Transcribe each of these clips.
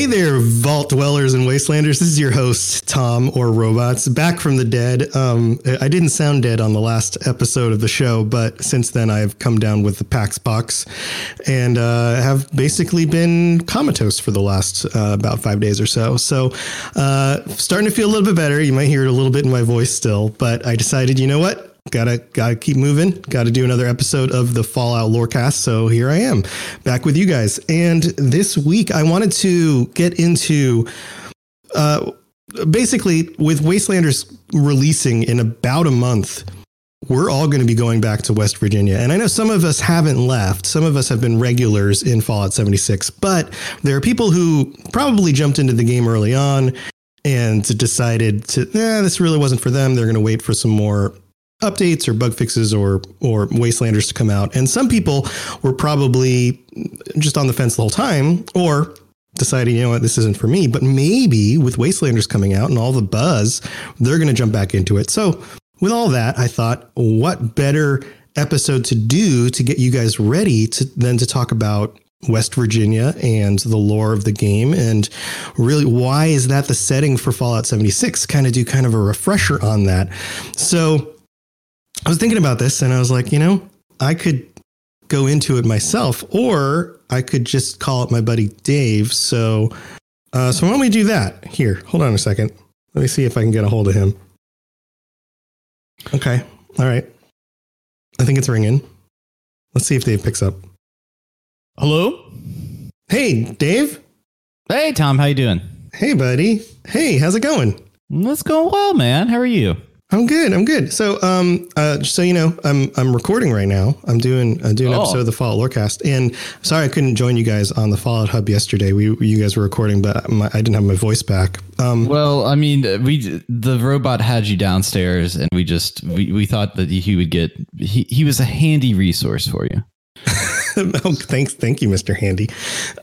Hey there, Vault Dwellers and Wastelanders. This is your host, Tom or Robots, back from the dead. Um, I didn't sound dead on the last episode of the show, but since then I've come down with the Pax pox and uh, have basically been comatose for the last uh, about five days or so. So, uh, starting to feel a little bit better. You might hear it a little bit in my voice still, but I decided, you know what? Gotta gotta keep moving. Gotta do another episode of the fallout lorecast so here i am back with you guys. And this week i wanted to get into uh basically with wastelanders releasing in about a month we're all going to be going back to west virginia. And i know some of us haven't left. Some of us have been regulars in fallout 76 but there are people who probably jumped into the game early on and decided to eh, this really wasn't for them. They're going to wait for some more updates or bug fixes or or wastelanders to come out. And some people were probably just on the fence the whole time or deciding you know what this isn't for me. But maybe with wastelanders coming out and all the buzz they're going to jump back into it. So with all that i thought what better episode to do to get you guys ready to then to talk about West Virginia and the lore of the game? And really why is that the setting for Fallout 76 kind of do kind of a refresher on that. So I was thinking about this and I was like, you know, I could go into it myself or I could just call up my buddy Dave. So, uh, so why don't we do that? Here, hold on a second. Let me see if I can get a hold of him. Okay. All right. I think it's ringing. Let's see if Dave picks up. Hello? Hey, Dave. Hey, Tom. How you doing? Hey, buddy. Hey, how's it going? Let's go well, man. How are you? I'm good. I'm good. So, um, uh, so you know, I'm I'm recording right now. I'm doing uh, doing an Oh. episode of the Fallout Lorecast, and sorry I couldn't join you guys on the Fallout Hub yesterday. We you guys were recording, but my, I didn't have my voice back. Um, Well, I mean, we the robot had you downstairs, and we just we, we thought that he would get he, he was a handy resource for you. thanks, thank you, Mr. Handy.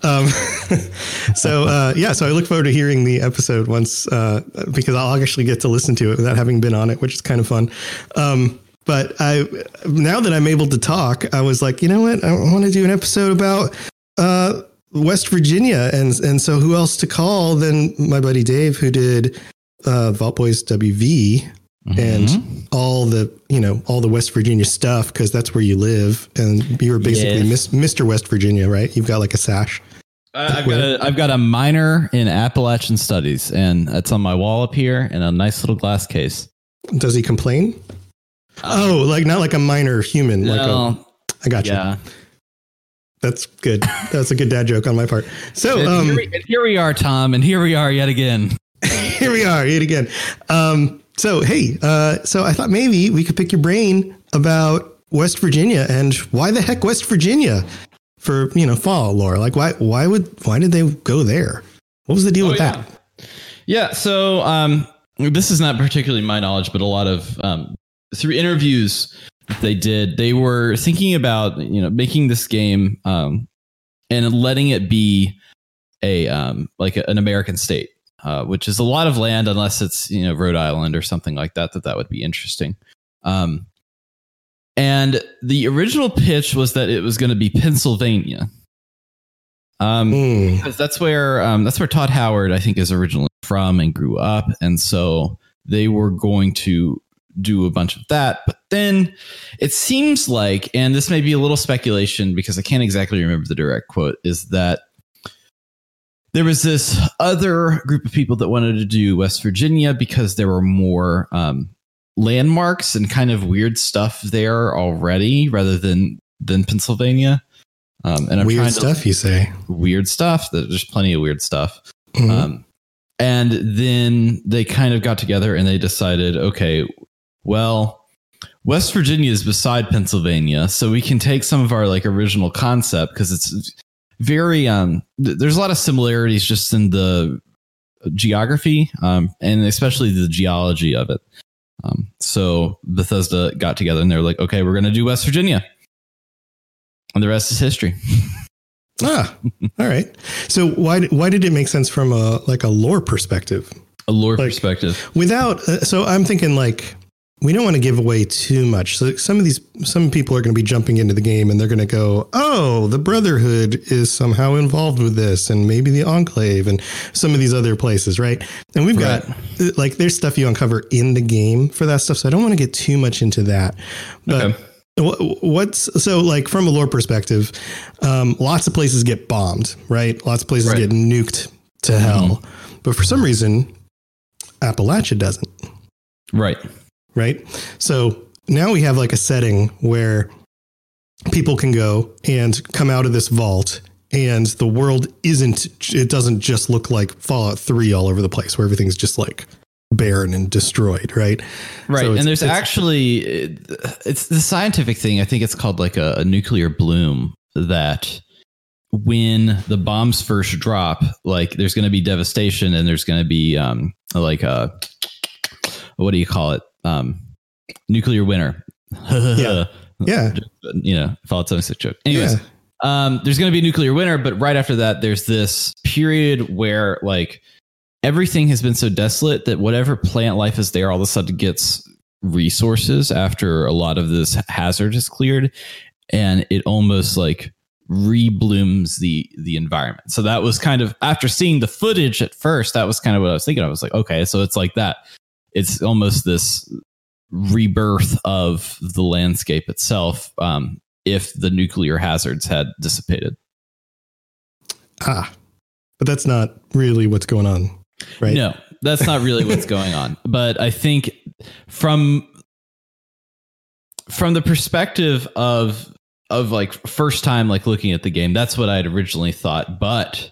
Um, so uh, yeah, so I look forward to hearing the episode once uh, because I'll actually get to listen to it without having been on it, which is kind of fun. Um, but I now that I'm able to talk, I was like, you know what, I want to do an episode about uh, West Virginia, and and so who else to call than my buddy Dave, who did uh, Vault Boys WV and Mhm. all the you know all the West Virginia stuff because that's where you live, and you were basically Yes. Miss, Mr. West Virginia, right? You've got like a sash. I- I've got a, I've got a minor in Appalachian Studies, and that's on my wall up here in a nice little glass case. Does he complain? oh, like not like a minor human. Like a, No, I got you. yeah. That's good. That's a good dad joke on my part. So And um, here, we, and here we are, Tom, and here we are yet again. here we are yet again. Um, so hey, uh, so I thought maybe we could pick your brain about West Virginia and why the heck West Virginia for you know fall lore. Like why why would why did they go there? What was the deal Oh, with yeah. that? Yeah. So um, this is not particularly my knowledge, but a lot of um, through interviews they did. They were thinking about you know making this game um, and letting it be a um, like a, an American state, uh, which is a lot of land unless it's you know Rhode Island or something like that. That that would be interesting. Um, and the original pitch was that it was going to be Pennsylvania. Um, Hmm. because that's where um, that's where Todd Howard I think is originally from and grew up, and so they were going to do a bunch of that. But then it seems like, and this may be a little speculation because I can't exactly remember the direct quote, is that there was this other group of people that wanted to do West Virginia because there were more um, landmarks and kind of weird stuff there already, rather than than Pennsylvania. Um, and I'm Weird trying to stuff, you say. weird stuff. There's plenty of weird stuff. Mhm. Um, and then they kind of got together and they decided, okay, well, West Virginia is beside Pennsylvania, so we can take some of our like original concept because it's very um. th- there's a lot of similarities just in the geography um, and especially the geology of it. Um, so Bethesda got together and they're like, okay, we're going to do West Virginia, and the rest is history. Ah, all right. So why why did it make sense from a like a lore perspective? A lore Like- perspective. Without uh, so I'm thinking like we don't want to give away too much. So some of these some people are going to be jumping into the game and they're going to go, "Oh, the Brotherhood is somehow involved with this and maybe the Enclave and some of these other places, right?" And we've got uh, like there's stuff you uncover in the game for that stuff, so I don't want to get too much into that. But Okay. What's so like from a lore perspective? Um, lots of places get bombed, right? Lots of places Right. get nuked to hell, but for some reason, Appalachia doesn't, Right. Right? So now we have like a setting where people can go and come out of this vault, and the world isn't. It doesn't just look like Fallout Three all over the place, where everything's just like barren and destroyed, right? Right. So and there's it's- actually, it's the scientific thing. I think it's called like a, a nuclear bloom that when the bombs first drop, like there's going to be devastation and there's going to be um, like a, what do you call it? Um, nuclear winter. Yeah. Yeah, you know, Fallout 76 joke. Anyways, yeah, um, there's going to be a nuclear winter, but right after that, there's this period where like everything has been so desolate that whatever plant life is there all of a sudden gets resources after a lot of this hazard is cleared, and it almost like reblooms the the environment. So that was kind of after seeing the footage at first, that was kind of what I was thinking. I was like, okay, so it's like that. It's almost this rebirth of the landscape itself um, if the nuclear hazards had dissipated. ah, but that's not really what's going on, right? No, that's not really what's going on. But I think from from the perspective of of like first time like looking at the game, that's what I had originally thought. But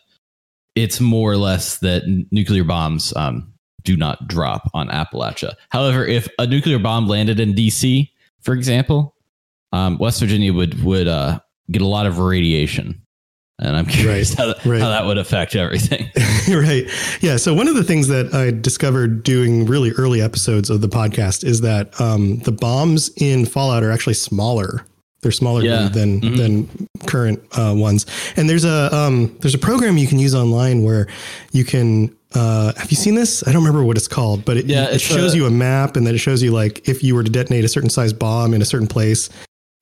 it's more or less that nuclear bombs um, do not drop on Appalachia. However, if a nuclear bomb landed in DC, for example, um, West Virginia would would uh, get a lot of radiation. And I'm curious Right, how, that, right. how that would affect everything. right. Yeah. So one of the things that I discovered doing really early episodes of the podcast is that um, the bombs in Fallout are actually smaller. They're smaller Yeah. than Mhm. than current uh, ones. And there's a um, there's a program you can use online where you can. Uh, have you seen this? I don't remember what it's called, but it, Yeah, it shows a- you a map, and then it shows you like if you were to detonate a certain size bomb in a certain place.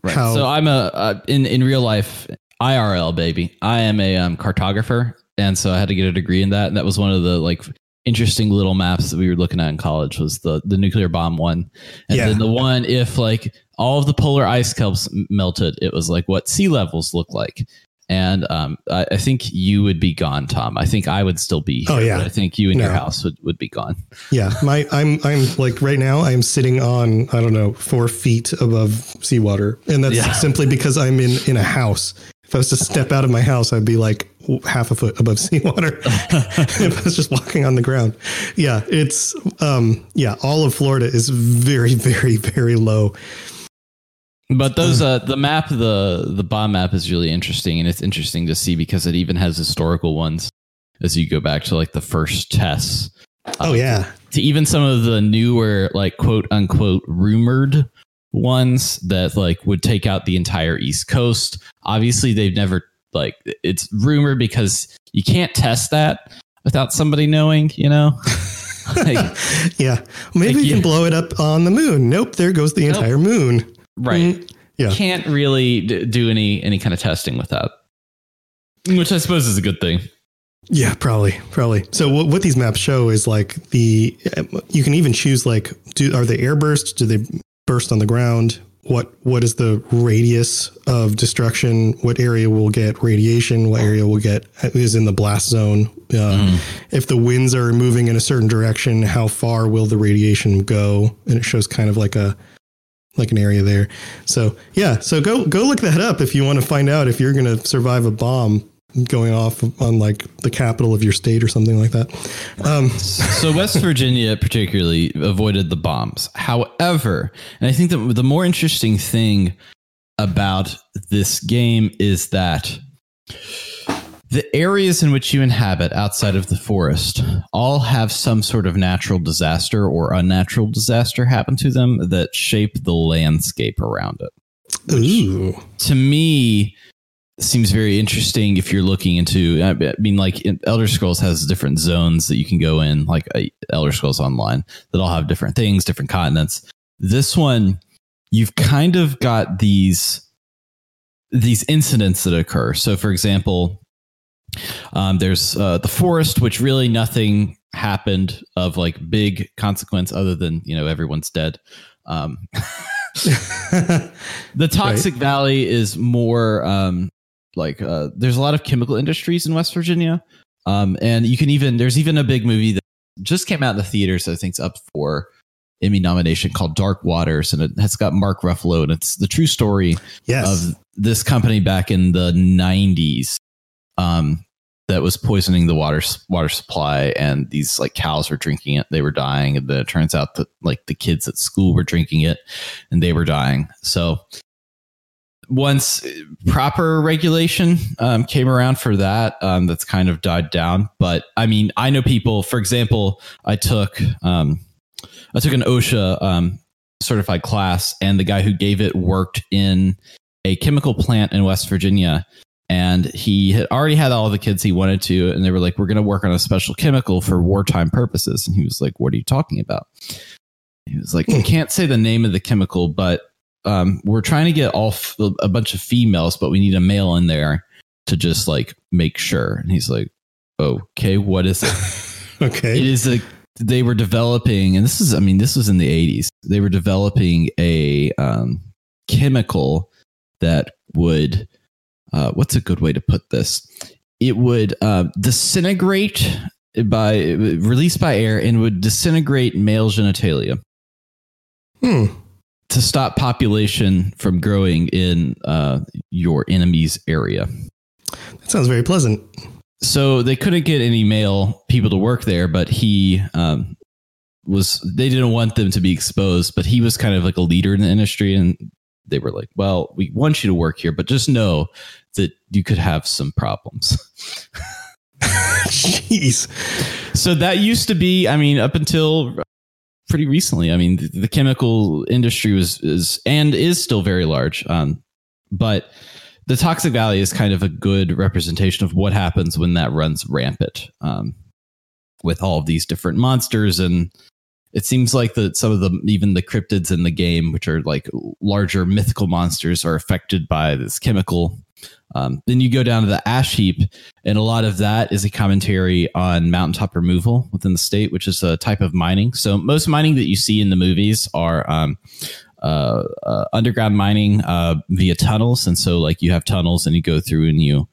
Right. How- So I'm a uh, in in real life IRL baby. I am a um, cartographer, and so I had to get a degree in that. And that was one of the like interesting little maps that we were looking at in college was the the nuclear bomb one, and Yeah. then the one if like all of the polar ice caps melted, it was like what sea levels look like. And um, I, I think you would be gone, Tom. I think I would still be. Oh, yeah. but I think you and your house would, would be gone. Yeah, my I'm I'm like right now I'm sitting on I don't know four feet above seawater, and that's Yeah. simply because I'm in in a house. If I was to step out of my house, I'd be like half a foot above seawater. if I was just walking on the ground, yeah, it's um yeah, all of Florida is very very very low. But those uh the map the the bomb map is really interesting and it's interesting to see because it even has historical ones as you go back to like the first tests Oh yeah, to even some of the newer like quote unquote rumored ones that like would take out the entire East Coast. Obviously, they've never like it's rumored because you can't test that without somebody knowing, you know. Like, yeah, maybe like, you can blow it up on the moon. Nope, there goes the nope. entire moon. Right. Mm, yeah. Can't really do any any kind of testing with that, which I suppose is a good thing. Yeah, probably, probably. So what, what these maps show is like the you can even choose like do are they airburst? Do they burst on the ground? What what is the radius of destruction? What area will get radiation? What area will get is in the blast zone? Uh, mm. If the winds are moving in a certain direction, how far will the radiation go? And it shows kind of like a like an area there. So yeah, so go go look that up if you want to find out if you're going to survive a bomb going off on like the capital of your state or something like that. Um, so West Virginia particularly avoided the bombs. However, and I think that the more interesting thing about this game is that the areas in which you inhabit outside of the forest all have some sort of natural disaster or unnatural disaster happen to them that shape the landscape around it. Ooh. To me, seems very interesting if you're looking into i mean like elder scrolls has different zones that you can go in like uh, elder scrolls online that all have different things different continents this one you've kind of got these these incidents that occur so for example um, there's uh, the forest which really nothing happened of like big consequence other than you know everyone's dead um, the toxic right. valley is more um, like uh, there's a lot of chemical industries in West Virginia, um, and you can even there's even a big movie that just came out in the theaters. So I think it's up for Emmy nomination called Dark Waters, and it has got Mark Ruffalo, and it's the true story yes. of this company back in the '90s um, that was poisoning the water water supply, and these like cows were drinking it, they were dying, and then it turns out that like the kids at school were drinking it, and they were dying. So once proper regulation um, came around for that, um, that's kind of died down. But I mean, I know people. For example, I took um, I took an OSHA um, certified class, and the guy who gave it worked in a chemical plant in West Virginia. And he had already had all the kids he wanted to, and they were like, "We're going to work on a special chemical for wartime purposes." And he was like, "What are you talking about?" He was like, "I can't say the name of the chemical, but um, we're trying to get all f- a bunch of females, but we need a male in there to just like make sure. And he's like, okay, what is it? okay. It is a, they were developing, and this is, I mean, this was in the 80s. They were developing a um, chemical that would, uh, what's a good way to put this? It would uh, disintegrate by released by air and would disintegrate male genitalia. Hmm to stop population from growing in uh, your enemy's area. That sounds very pleasant. So they couldn't get any male people to work there, but he um, was. They didn't want them to be exposed, but he was kind of like a leader in the industry, and they were like, "Well, we want you to work here, but just know that you could have some problems." Jeez. So that used to be, I mean, up until pretty recently. I mean, the, the chemical industry was is and is still very large. Um, but the Toxic Valley is kind of a good representation of what happens when that runs rampant. Um, with all of these different monsters and it seems like that some of the even the cryptids in the game which are like larger mythical monsters are affected by this chemical um, then you go down to the ash heap, and a lot of that is a commentary on mountaintop removal within the state, which is a type of mining. So most mining that you see in the movies are um, uh, uh, underground mining uh, via tunnels, and so like you have tunnels, and you go through and you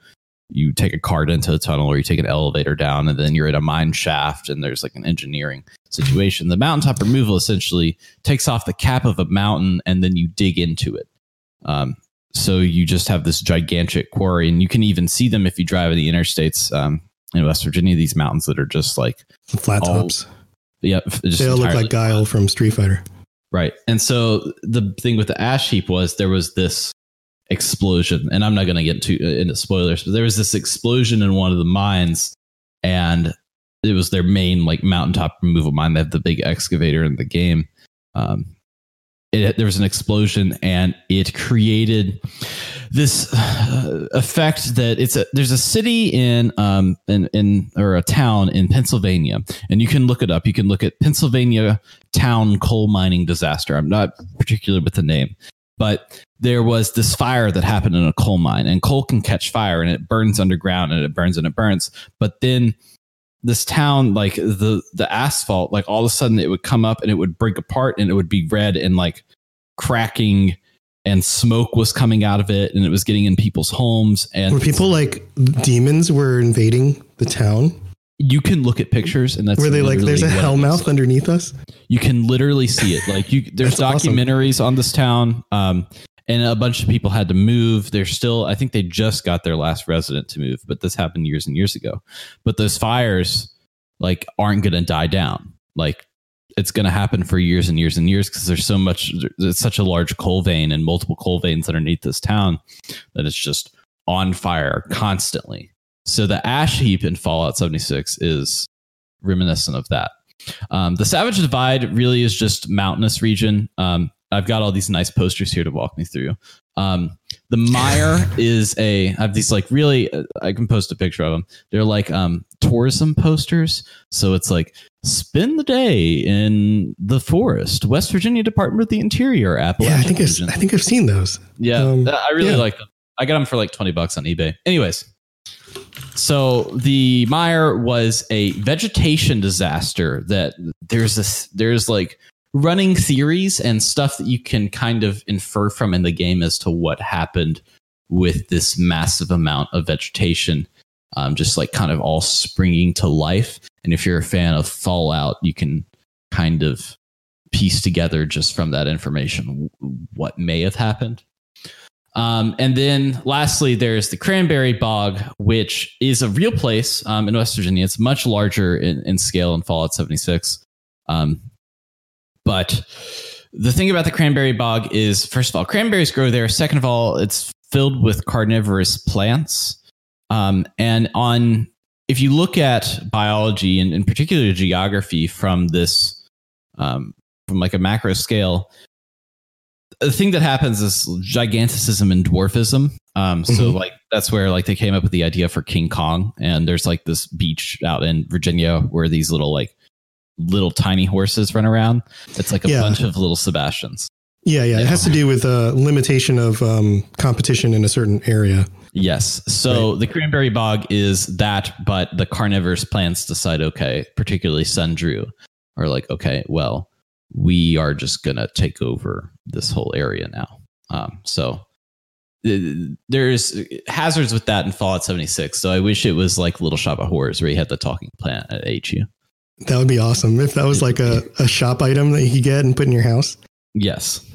you take a cart into a tunnel or you take an elevator down and then you're in a mine shaft and there's like an engineering situation the mountaintop removal essentially takes off the cap of a mountain and then you dig into it um, so you just have this gigantic quarry, and you can even see them if you drive in the interstates um, in West Virginia. These mountains that are just like flat all, tops. Yeah, they all look like Guile from Street Fighter. Right, and so the thing with the ash heap was there was this explosion, and I'm not going to get into uh, into spoilers, but there was this explosion in one of the mines, and it was their main like mountaintop removal mine. They have the big excavator in the game. Um, it, there was an explosion and it created this uh, effect that it's a there's a city in um in, in or a town in Pennsylvania and you can look it up you can look at Pennsylvania town coal mining disaster I'm not particular with the name but there was this fire that happened in a coal mine and coal can catch fire and it burns underground and it burns and it burns but then this town like the the asphalt like all of a sudden it would come up and it would break apart and it would be red and like cracking and smoke was coming out of it and it was getting in people's homes and Were people like demons were invading the town? You can look at pictures and that's where they like, there's a hell mouth like. underneath us? you can literally see it like you there's That's awesome. documentaries on this town um and a bunch of people had to move they're still i think they just got their last resident to move but this happened years and years ago but those fires like aren't going to die down like it's going to happen for years and years and years because there's so much it's such a large coal vein and multiple coal veins underneath this town that it's just on fire constantly so the ash heap in fallout 76 is reminiscent of that um, the Savage Divide really is just mountainous region. Um, I've got all these nice posters here to walk me through. Um, the Mire is a. I have these like really. uh, I can post a picture of them. They're like um, tourism posters. So it's like spend the day in the forest, West Virginia Department of the Interior, Appalachian Yeah, I think I've. I think I've seen those. Yeah, Um, I really yeah. like them. I got them for like 20 bucks on eBay. Anyways, so the Mire was a vegetation disaster that there's this, there's like running theories and stuff that you can kind of infer from in the game as to what happened with this massive amount of vegetation, um, just like kind of all springing to life. And if you're a fan of Fallout, you can kind of piece together just from that information what may have happened. Um, and then lastly, there's the Cranberry Bog, which is a real place um, in West Virginia. It's much larger in, in scale in Fallout 76. Um, but the thing about the Cranberry Bog is, first of all, cranberries grow there. Second of all, it's filled with carnivorous plants. Um, and on, if you look at biology and in particular geography from this, um, from like a macro scale, the thing that happens is giganticism and dwarfism. Um, so Mhm. like that's where like they came up with the idea for King Kong, and there's like this beach out in Virginia where these little like little tiny horses run around. It's like a Yeah. bunch of little Sebastians. Yeah, yeah. It has to do with a limitation of um, competition in a certain area. Yes. So the cranberry bog is that, but the carnivorous plants decide, okay, particularly Sundew, are like, okay, well, we are just gonna take over this whole area now. Um, so there's hazards with that in Fallout 76. So I wish it was like Little Shop of Horrors where you had the talking plant at HU. That would be awesome if that was like a, a shop item that you could get and put in your house. Yes.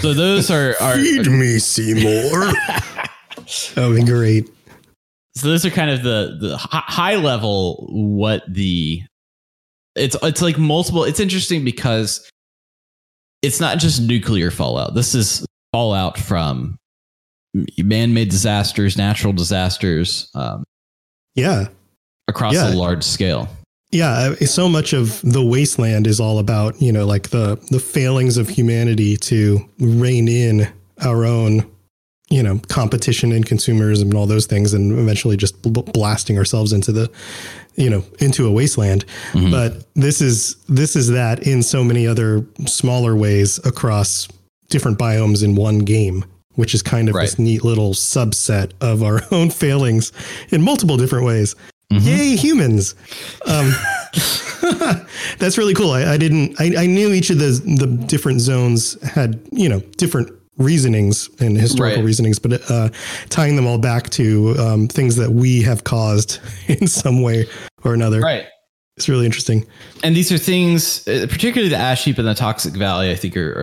So those are, are me, Seymour. that would be great. so those are kind of the the high level what the it's it's like multiple it's interesting because it's not just nuclear fallout this is fallout from man-made disasters natural disasters um, Yeah. across Yeah. a large scale Yeah, so much of the wasteland is all about you know like the the failings of humanity to rein in our own you know competition and consumerism and all those things, and eventually just bl- blasting ourselves into the you know into a wasteland. Mhm. But this is this is that in so many other smaller ways across different biomes in one game. Which is kind of this neat little subset of our own failings in multiple different ways. Mhm. Yay, humans! Um, that's really cool. I, I didn't. I, I knew each of the the different zones had you know different reasonings and historical Right. reasonings, but uh, tying them all back to um, things that we have caused in some way or another. right It's really interesting. and these are things uh, particularly the ash heap and the toxic valley i think are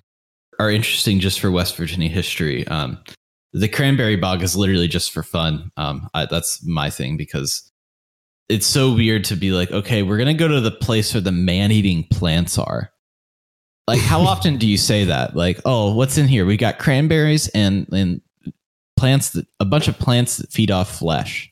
are interesting just for west virginia history um, the cranberry bog is literally just for fun um, I, that's my thing because it's so weird to be like okay we're gonna go to the place where the man-eating plants are like how often do you say that? Like oh what's in here? We got cranberries and and plants that a bunch of plants that feed off flesh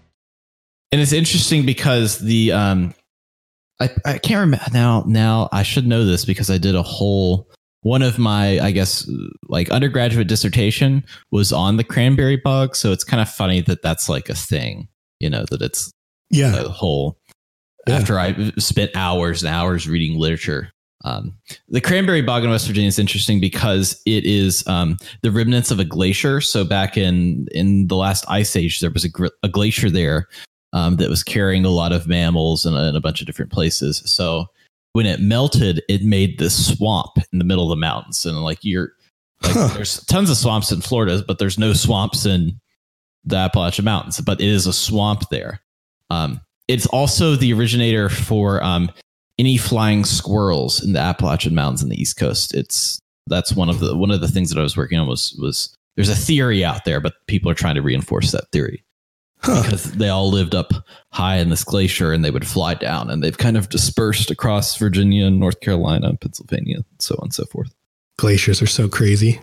and it's interesting because the um I, I can't remember now now I should know this because I did a whole one of my I guess like undergraduate dissertation was on the cranberry bog so it's kind of funny that that's like a thing you know that it's Yeah. a whole Yeah. after I spent hours and hours reading literature. Um, the cranberry bog in West Virginia is interesting because it is um, the remnants of a glacier. So back in in the last ice age, there was a, gr- a glacier there um, that was carrying a lot of mammals in a, in a bunch of different places. So when it melted, it made this swamp in the middle of the mountains, and like you're like Huh. there's tons of swamps in Florida, but there's no swamps in the Appalachian Mountains. But it is a swamp there. Um, it's also the originator for um, any flying squirrels in the Appalachian Mountains in the East Coast. It's that's one of the one of the things that I was working on was was there's a theory out there, but people are trying to reinforce that theory Huh. because they all lived up high in this glacier and they would fly down, and they've kind of dispersed across Virginia, and North Carolina, and Pennsylvania, and so on and so forth. Glaciers are so crazy.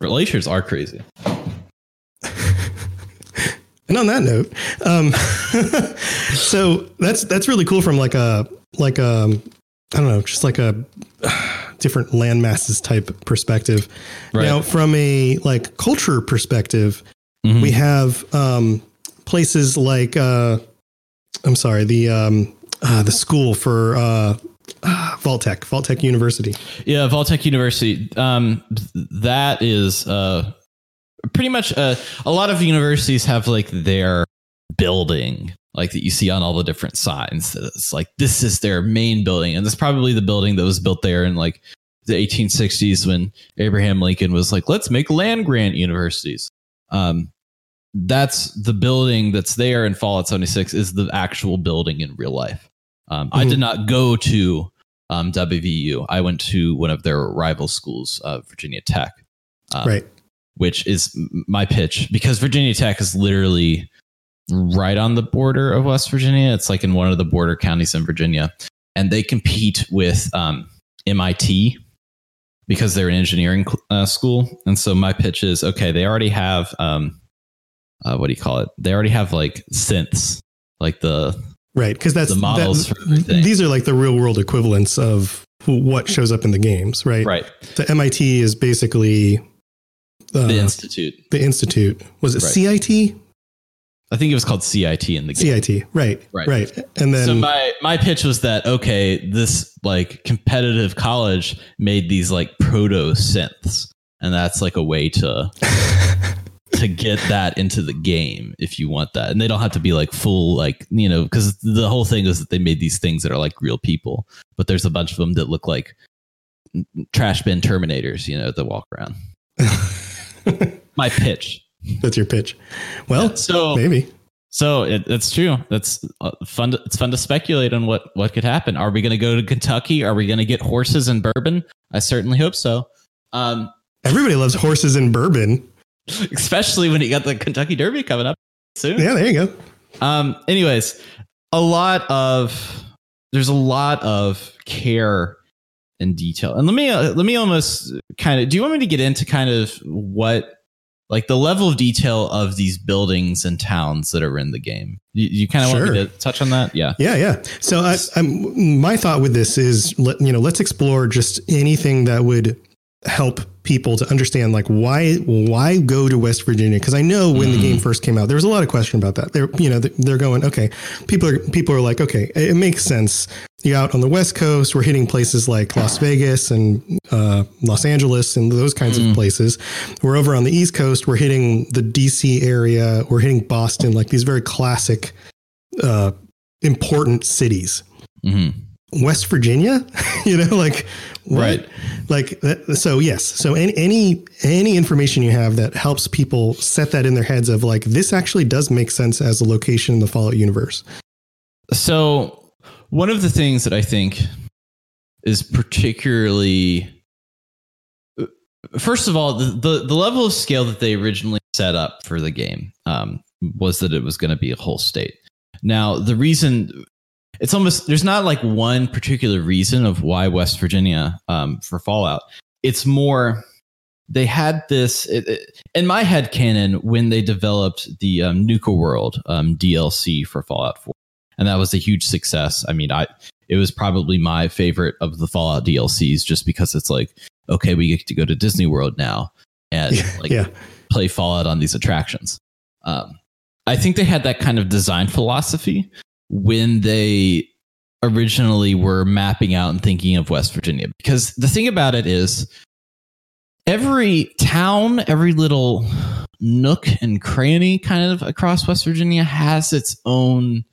Glaciers are crazy. And on that note, um, so that's that's really cool from like a like a I don't know, just like a different land masses type perspective. Right. Now, from a like culture perspective, Mhm. we have um, places like uh, I'm sorry, the um, uh, the school for uh, uh, Vault-Tec University. Yeah, Vault-Tec University. Um, that is uh, pretty much uh, a lot of universities have like their building, like that you see on all the different signs. That It's like this is their main building, and that's probably the building that was built there in like the 1860s when Abraham Lincoln was like, "Let's make land grant universities." Um, that's the building that's there in Fallout 76 is the actual building in real life. Um, I Mhm. did not go to um, WVU. I went to one of their rival schools, uh, Virginia Tech, um, right. which is my pitch because Virginia Tech is literally right on the border of West Virginia. It's like in one of the border counties in Virginia, and they compete with um, MIT because they're an engineering uh, school. And so my pitch is okay. They already have um, uh, what do you call it? They already have like synths, like the Right, because that's the models that- these are like the real world equivalents of what shows up in the games, right? right The MIT is basically uh, the institute. the institute. Was it Right. CIT? I think it was called CIT in the game. CIT, right, Right. right, And then so my my pitch was that okay, this like competitive college made these like proto synths, and that's like a way to to get that into the game if you want that, and they don't have to be like full like you know because the whole thing is that they made these things that are like real people, but there's a bunch of them that look like trash bin terminators, you know, that walk around. My pitch. that's your pitch. Well, So maybe. So it, it's true. That's uh, fun. To, it's fun to speculate on what what could happen. Are we going to go to Kentucky? Are we going to get horses and bourbon? I certainly hope so. Um, Everybody loves horses and bourbon. especially when you got the Kentucky Derby coming up soon. Yeah, there you go. Um, anyways, a lot of there's a lot of care and detail. And let me uh, let me almost kind of. Do you want me to get into kind of what like the level of detail of these buildings and towns that are in the game? You, you kind of want me to touch on that? Yeah. Yeah, yeah. So I, I'm, my thought with this is, let, you know, let's explore just anything that would help people to understand like why why go to West Virginia? Because I know when the game first came out there was a lot of question about that. They're you know they're going okay people are people are like okay it makes sense. You're out on the west coast we're hitting places like Las Vegas and uh, Los Angeles and those kinds of places. We're over on the east coast we're hitting the DC area we're hitting Boston like these very classic uh, important cities. Hmm West Virginia, you know, like what? Right. Like that, so, yes. So any any any information you have that helps people set that in their heads of like this actually does make sense as a location in the Fallout universe. So one of the things that I think is particularly first of all, the, the, the level of scale that they originally set up for the game um, was that it was going to be a whole state. Now, the reason it's almost there's not like one particular reason of why West Virginia um, for Fallout. It's more they had this it, it- in my head canon when they developed the um, Nuka World um, DLC for Fallout 4, and that was a huge success. I mean, I it was probably my favorite of the Fallout DLCs just because it's like okay, we get to go to Disney World now and like yeah. play Fallout on these attractions. Um, I think they had that kind of design philosophy when they originally were mapping out and thinking of West Virginia. Because the thing about it is, every town, every little nook and cranny kind of across West Virginia has its own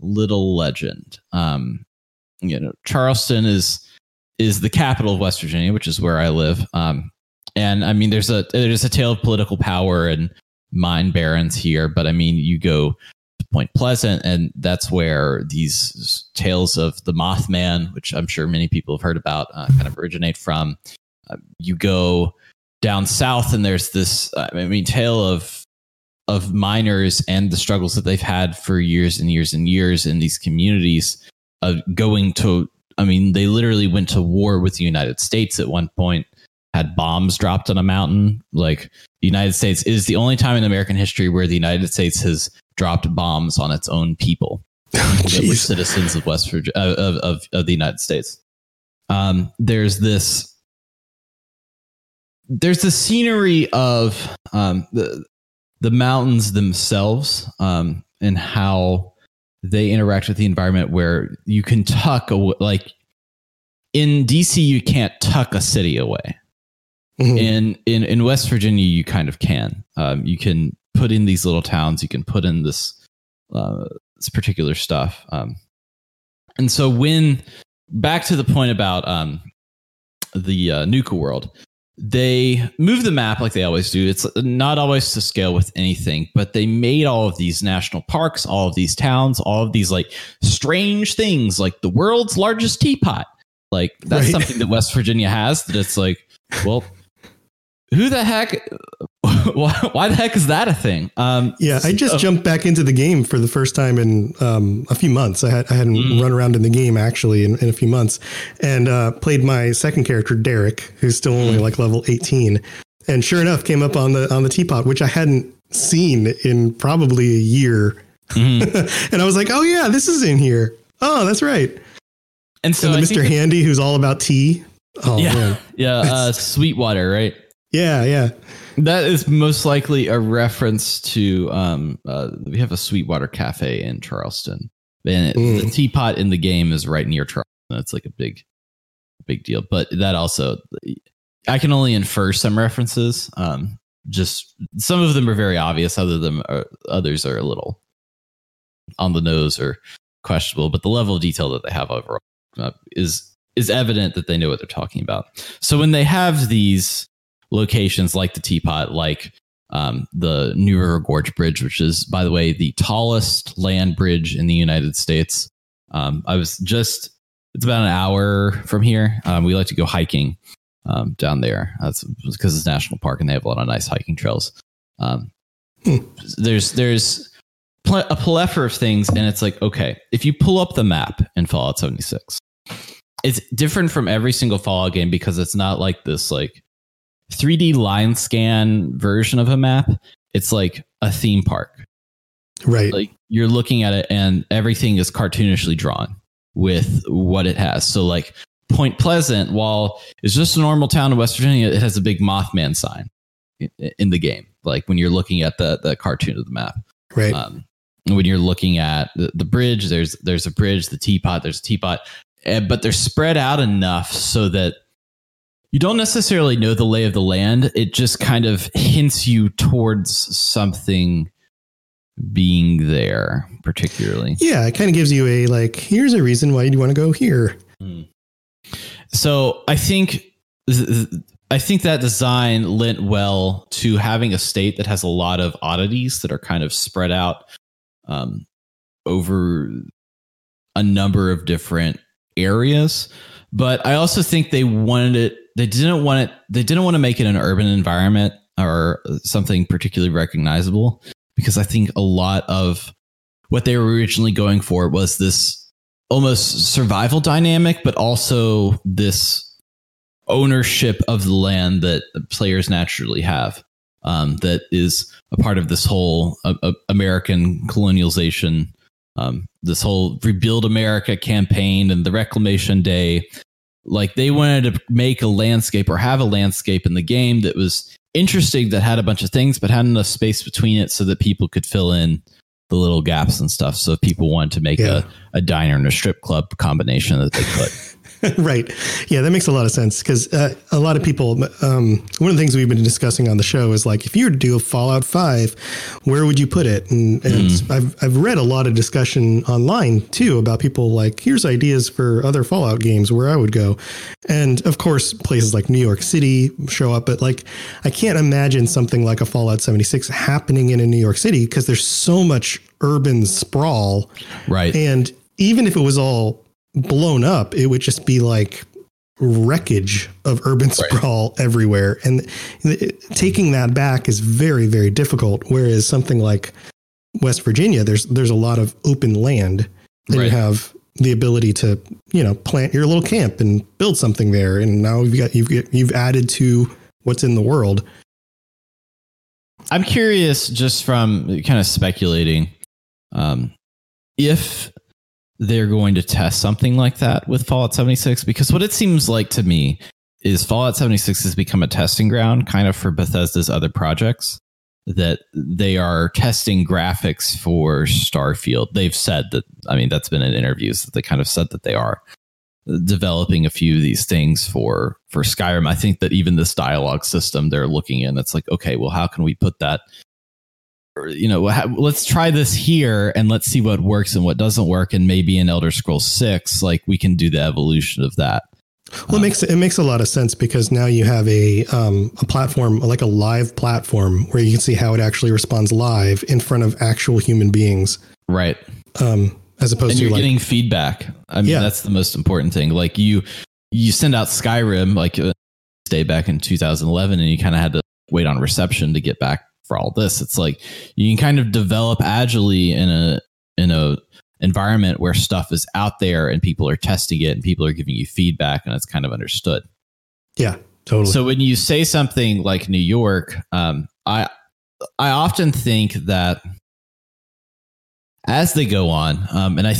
little legend. Um, you know, Charleston is is the capital of West Virginia, which is where I live. Um, and I mean, there's a there's a tale of political power and mine barons here, but I mean, you go Point Pleasant, and that's where these tales of the Mothman, which I'm sure many people have heard about, uh, kind of originate from. Uh, you go down south, and there's this, uh, I mean, tale of of miners and the struggles that they've had for years and years and years in these communities of going to I mean, they literally went to war with the United States at one point, had bombs dropped on a mountain. Like the United States is the only time in American history where the United States has dropped bombs on its own people that were citizens of West Virginia, of, of, of the United States. Um, there's this, there's the scenery of um, the the mountains themselves um, and how they interact with the environment where you can tuck away, like in DC, you can't tuck a city away. Mhm. In in in West Virginia, you kind of can. Um, you can put in these little towns. You can put in this uh, this particular stuff. Um, and so when back to the point about um, the uh, Nuka world, they move the map like they always do. It's not always to scale with anything, but they made all of these national parks, all of these towns, all of these like strange things, like the world's largest teapot. Like that's Right. something that West Virginia has. That it's like, well, who the heck? Why, why the heck is that a thing? Um, Yeah, I just so- jumped back into the game for the first time in um, a few months. I, had, I hadn't Mm. run around in the game actually in, in a few months, and uh, played my second character, Derek, who's still Mm. only like level eighteen. And sure enough, came up on the on the teapot, which I hadn't seen in probably a year. Mm-hmm. and I was like, "Oh yeah, this is in here. Oh, that's right." and so and the Mr. Handy, who's all about tea. Oh yeah, man, yeah, uh, Sweetwater, right? Yeah, yeah. That is most likely a reference to um, uh, we have a Sweetwater Cafe in Charleston, and it, Mm. the teapot in the game is right near Charleston. That's like a big, big deal. But that also, I can only infer some references. Um, just some of them are very obvious. Other than are, others are a little on the nose or questionable. But the level of detail that they have overall uh, is is evident that they know what they're talking about. So when they have these locations like the teapot, like um, the New River Gorge Bridge, which is, by the way, the tallest land bridge in the United States. Um, I was just, it's about an hour from here. Um, we like to go hiking um, down there. That's because it's national park and they have a lot of nice hiking trails. Um, Hmm. There's, there's pl- a plethora of things, and it's like, okay, if you pull up the map in Fallout 76, it's different from every single Fallout game because it's not like this like 3D line scan version of a map. It's like a theme park. Right. Like you're looking at it, and everything is cartoonishly drawn with what it has. So like Point Pleasant, while it's just a normal town in West Virginia, it has a big Mothman sign in, the game. Like when you're looking at the the cartoon of the map. right. Um, when you're looking at the, the bridge, there's there's a bridge, the teapot, there's a teapot, eh, but they're spread out enough so that you don't necessarily know the lay of the land. It just kind of hints you towards something being there, particularly. yeah, it kind of gives you a like. Here's a reason why you want to go here. So I think I think that design lent well to having a state that has a lot of oddities that are kind of spread out um, over a number of different areas. But I also think they wanted it. They didn't want it. They didn't want to make it an urban environment or something particularly recognizable because I think a lot of what they were originally going for was this almost survival dynamic, but also this ownership of the land that players naturally have. Um, that is a part of this whole uh, uh, American colonialization, um, this whole rebuild America campaign and the Reclamation Day. Like they wanted to make a landscape or have a landscape in the game that was interesting, that had a bunch of things, but had enough space between it so that people could fill in the little gaps and stuff. So if people wanted to make Yeah. a, a diner and a strip club combination that they could. right. Yeah, that makes a lot of sense because uh, a lot of people, um, one of the things we've been discussing on the show is like, if you were to do a Fallout 5, where would you put it? And, and I've, I've read a lot of discussion online too about people like, here's ideas for other Fallout games where I would go. And of course, places like New York City show up, but like, I can't imagine something like a Fallout 76 happening in a New York City because there's so much urban sprawl. Right. And even if it was all blown up, it would just be like wreckage of urban sprawl everywhere. And taking that back is very, very difficult. Whereas something like West Virginia, there's there's a lot of open land, and Right. you have the ability to you know plant your little camp and build something there. And now you've got you've got, you've added to what's in the world. I'm curious, just from kind of speculating, um, if they're going to test something like that with Fallout 76, because what it seems like to me is Fallout 76 has become a testing ground kind of for Bethesda's other projects. That they are testing graphics for Starfield. They've said that, I mean, that's been in interviews that they kind of said that they are developing a few of these things for for Skyrim. I think that even this dialogue system they're looking in, it's like, okay, well, how can we put that? You know, ha- let's try this here and let's see what works and what doesn't work, and maybe in Elder Scrolls Six, like we can do the evolution of that. Well, it makes it makes a lot of sense because now you have a um, a platform like a live platform where you can see how it actually responds live in front of actual human beings, Right. um, as opposed and to you're like getting feedback. I mean, Yeah. that's the most important thing. Like you, you send out Skyrim like uh, stay back in 2011, and you kind of had to wait on reception to get back for all this. It's like you can kind of develop agilely in a in a environment where stuff is out there and people are testing it and people are giving you feedback and it's kind of understood. yeah, totally. So when you say something like New York, um, I I often think that as they go on, um, and I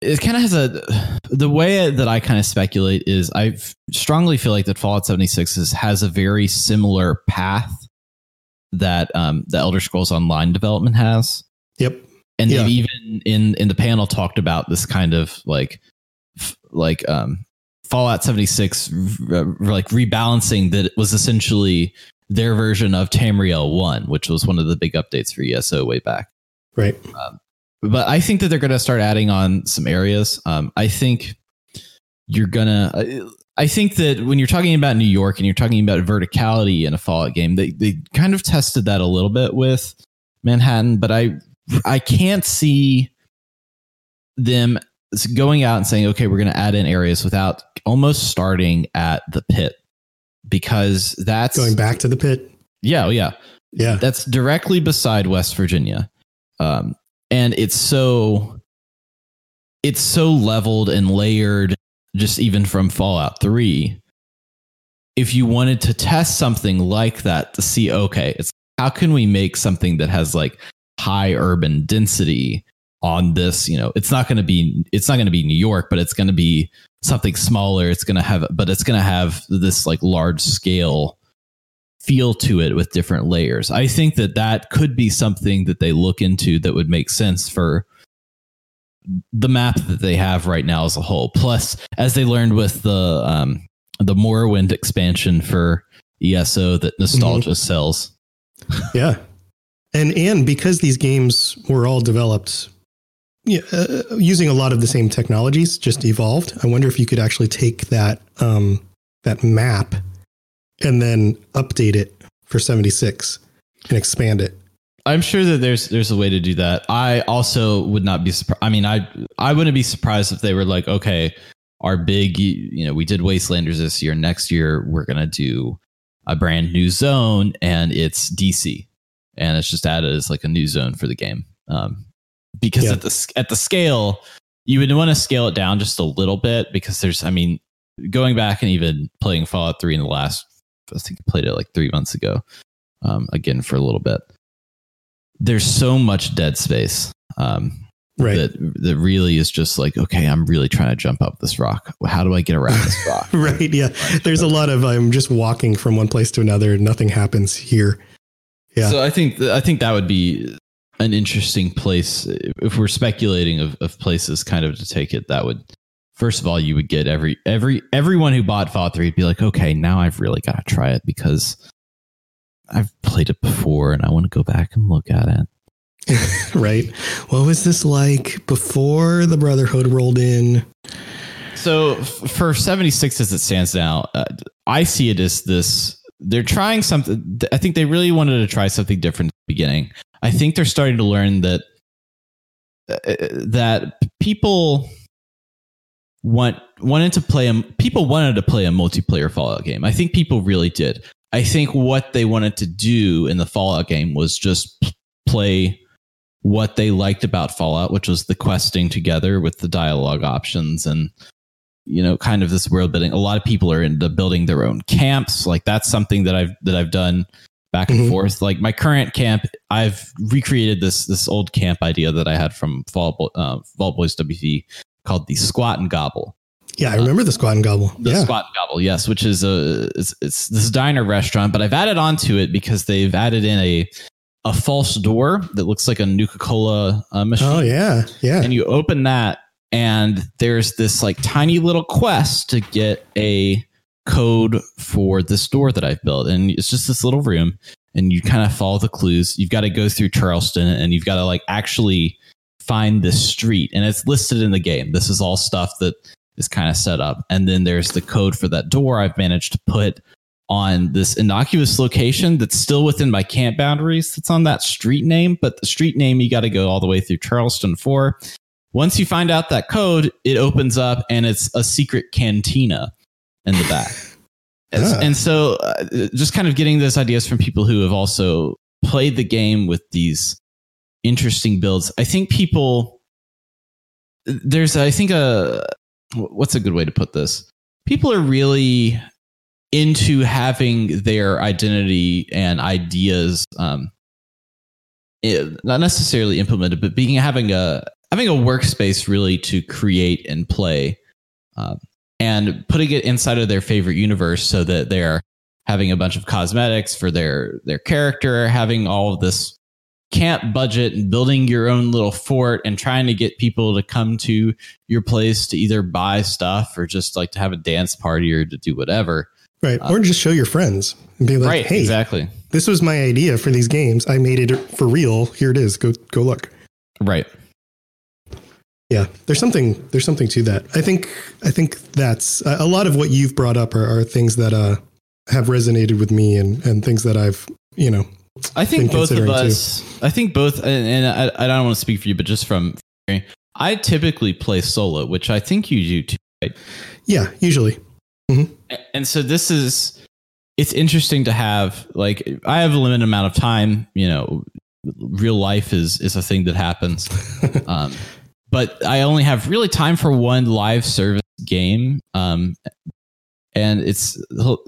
it kind of has a the way that I kind of speculate is I strongly feel like that Fallout 76 is, has a very similar path that um, the Elder Scrolls Online development has yep. and Yeah. they've even in in the panel talked about this kind of like f- like um fallout 76 r- r- like rebalancing that was essentially their version of tamriel 1 which was one of the big updates for eso way back Right. Um, but i think that they're going to start adding on some areas um i think you're gonna I- I think that when you're talking about New York and you're talking about verticality in a Fallout game, they they kind of tested that a little bit with Manhattan, but I I can't see them going out and saying, okay, we're going to add in areas without almost starting at the pit because that's Going back to the pit. Yeah, oh, yeah, Yeah. that's directly beside West Virginia. Um, and it's so it's so leveled and layered just even from fallout 3 if you wanted to test something like that to see okay it's how can we make something that has like high urban density on this you know it's not going to be it's not going to be new york but it's going to be something smaller. It's going to have but it's going to have this like large scale feel to it with different layers. I think that that could be something that they look into that would make sense for the map that they have right now as a whole plus as they learned with the um the morrowind expansion for eso that nostalgia sells Yeah. And and because these games were all developed yeah, uh, using a lot of the same technologies, just evolved. I wonder if you could actually take that um, that map and then update it for 76 and expand it. I'm sure that there's there's a way to do that. I also would not be surprised. I mean, I I wouldn't be surprised if they were like, okay, our big, you know, we did Wastelanders this year. Next year, we're gonna do a brand new zone, and it's DC, and it's just added as like a new zone for the game. Um, because Yeah. at the at the scale, you would want to scale it down just a little bit because there's, I mean, going back and even playing Fallout Three in the last, I think I played it like three months ago, um, again for a little bit. There's so much dead space. Um, Right. that that really is just like okay i'm really trying to jump up this rock how do i get around this rock right. Yeah. There's a lot of I'm just walking from one place to another and nothing happens here. Yeah. so i think i think that would be an interesting place if we're speculating of, of places kind of to take it that would first of all you would get every every everyone who bought fallout 3 would be like okay now i've really got to try it because i've played it before and i want to go back and look at it right. What was this like before the Brotherhood rolled in? So f- for 76 as it stands now, uh, I see it as this. They're trying something. I think they really wanted to try something different at the beginning. I think they're starting to learn that uh, that people want wanted to play a people wanted to play a multiplayer Fallout game. I think people really did. I think what they wanted to do in the Fallout game was just play what they liked about Fallout, which was the questing together with the dialogue options and you know kind of this world building. A lot of people are into building their own camps. Like that's something that I've that I've done back and Mhm. forth. Like my current camp, I've recreated this this old camp idea that I had from Bo- uh, Vault Boys WV called the Squat and Gobble. Yeah, I remember the Squat and Gobble. The yeah. Squat and Gobble, yes, which is a it's, it's this diner restaurant, but I've added onto it because they've added in a a false door that looks like a Nuka Cola uh, machine Oh yeah. Yeah. and you open that and there's this like tiny little quest to get a code for this door that I've built and it's just this little room and you kind of follow the clues you've got to go through Charleston and you've got to like actually find this street and it's listed in the game this is all stuff that is kind of set up and then there's the code for that door I've managed to put on this innocuous location that's still within my camp boundaries that's on that street name but the street name you got to go all the way through Charleston for once you find out that code, it opens up and it's a secret cantina in the back. And, and so, uh, just kind of getting those ideas from people who have also played the game with these interesting builds. I think people, there's, I think, a what's a good way to put this? People are really into having their identity and ideas um, it, not necessarily implemented, but being having a having a workspace really to create and play, um, and putting it inside of their favorite universe so that they're having a bunch of cosmetics for their their character, having all of this camp budget and building your own little fort and trying to get people to come to your place to either buy stuff or just like to have a dance party or to do whatever. right. or just show your friends and be like, right, "Hey, exactly. this was my idea for these games. I made it for real. Here it is. Go go look." Right. Yeah, there's something there's something to that. I think I think that's a lot of what you've brought up are, are things that uh have resonated with me and and things that I've you know I think both of considering, too. us. I think both, and, and I, I don't want to speak for you, but just from I typically play solo, which I think you do too. Right? yeah usually A- And so this is it's interesting to have like I have a limited amount of time. You know, real life is is a thing that happens. um, but I only have really time for one live service game. Um, and it's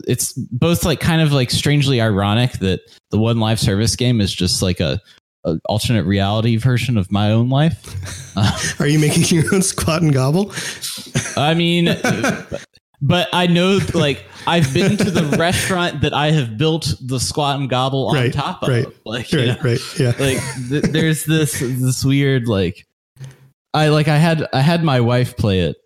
it's both like kind of like strangely ironic that the one live service game is just like a, a alternate reality version of my own life. Are you making your own squat and gobble? I mean, but I know like I've been to the restaurant that I have built the squat and gobble on Right, top of. right, Like, you Right, know, right, yeah. like th- there's this this weird like I like I had I had my wife play it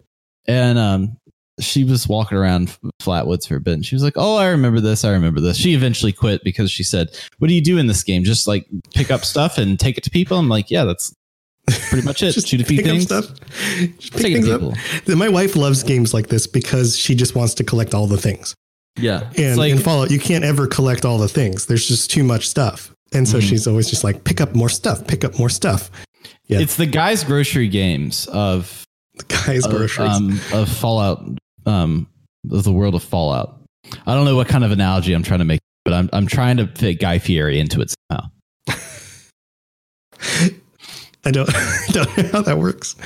and um she was walking around Flatwoods for a bit and she was like, "Oh, I remember this. I remember this." She eventually quit because she said, "What do you do in this game? Just like pick up stuff and take it to people?" I'm like, "Yeah, that's pretty much it. Just Shoot a few pick up things." stuff. Just pick things to up. people. My wife loves games like this because she just wants to collect all the things. Yeah. And like in Fallout, you can't ever collect all the things. There's just too much stuff. And so Mhm. she's always just like, pick up more stuff, pick up more stuff. yeah. it's the guys grocery games of The guy's of, um, of Fallout, um, the world of Fallout. I don't know what kind of analogy I'm trying to make, but I'm I'm trying to fit Guy Fieri into it somehow. I don't, don't know how that works.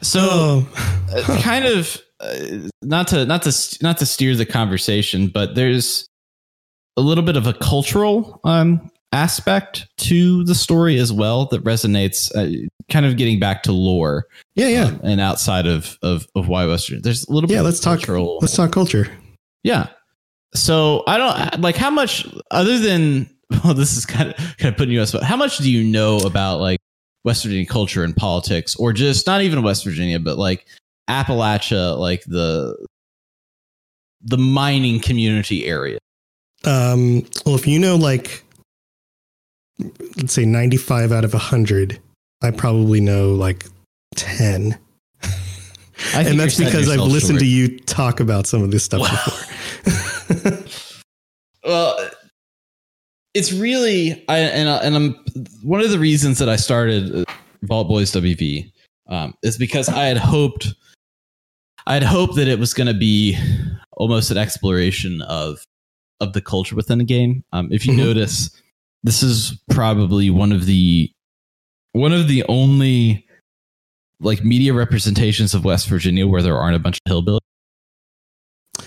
So, Oh, uh, kind of uh, not to not to not to steer the conversation, but there's a little bit of a cultural um, aspect to the story as well that resonates. Uh, kind of getting back to lore, yeah, yeah. um, and outside of of of why Western. There's a little bit. yeah, let's talk. cultural. Let's talk culture. Yeah. So I don't like how much other than well, this is kind of kind of putting you on spot. How much do you know about like West Virginia culture and politics, or just not even West Virginia, but like Appalachia, like the the mining community area? Um, well, if you know, like, let's say 95 out of 100, I probably know like 10. I and that's because I've listened short. to you talk about some of this stuff Wow. before. Well, it's really I and I- and I'm one of the reasons that I started uh, Vault Boys WV um, is because I had hoped I had hoped that it was going to be almost an exploration of of the culture within a game. Um, if you Mhm. notice, this is probably one of the one of the only like media representations of West Virginia where there aren't a bunch of hillbillies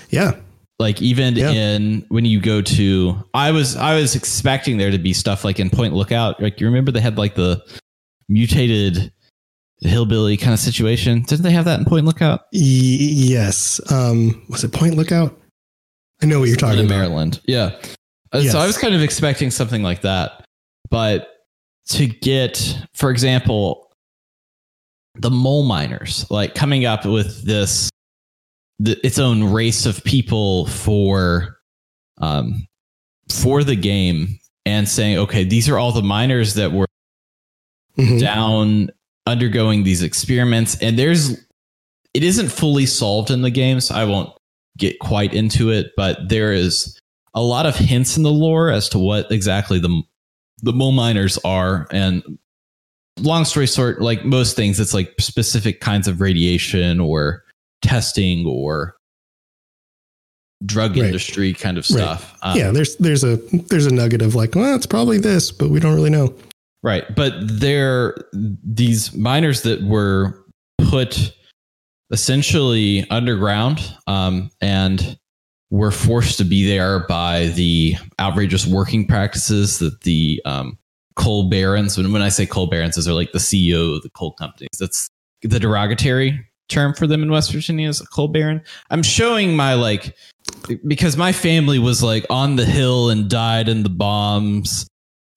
yeah. like even Yeah. in when you go to i was i was expecting there to be stuff like in point lookout like you remember they had like the mutated hillbilly kind of situation didn't they have that in point lookout Y- yes. Um, was it Point Lookout? I know what you're talking in about. maryland yeah Yes. so i was kind of expecting something like that but to get for example the mole miners like coming up with this the, its own race of people for um for the game and saying okay these are all the miners that were Mhm. down undergoing these experiments and there's it isn't fully solved in the game so i won't get quite into it but there is a lot of hints in the lore as to what exactly the the mole miners are and long story short like most things it's like specific kinds of radiation or testing or drug Right. industry kind of Right. stuff Um, yeah, there's there's a there's a nugget of like, well, it's probably this, but we don't really know. Right. But they're these miners that were put essentially underground um, and were forced to be there by the outrageous working practices that the um, coal barons, and when I say coal barons, those are like the CEO of the coal companies. That's the derogatory term for them in West Virginia is a coal baron. I'm showing my like, because my family was like on the hill and died in the bombs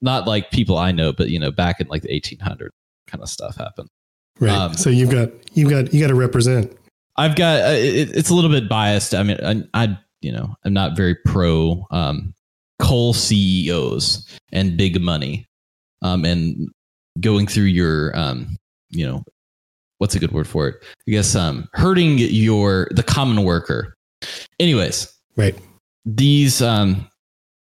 not like people I know, but you know, back in like the 1800 kind of stuff happened. Right. Um, so you've got you've got you got to represent. I've got uh, it, it's a little bit biased. I mean, I, I you know, I'm not very pro um, coal CEOs and big money, um, and going through your um, you know, what's a good word for it? I guess um, hurting your the common worker. Anyways, Right. these um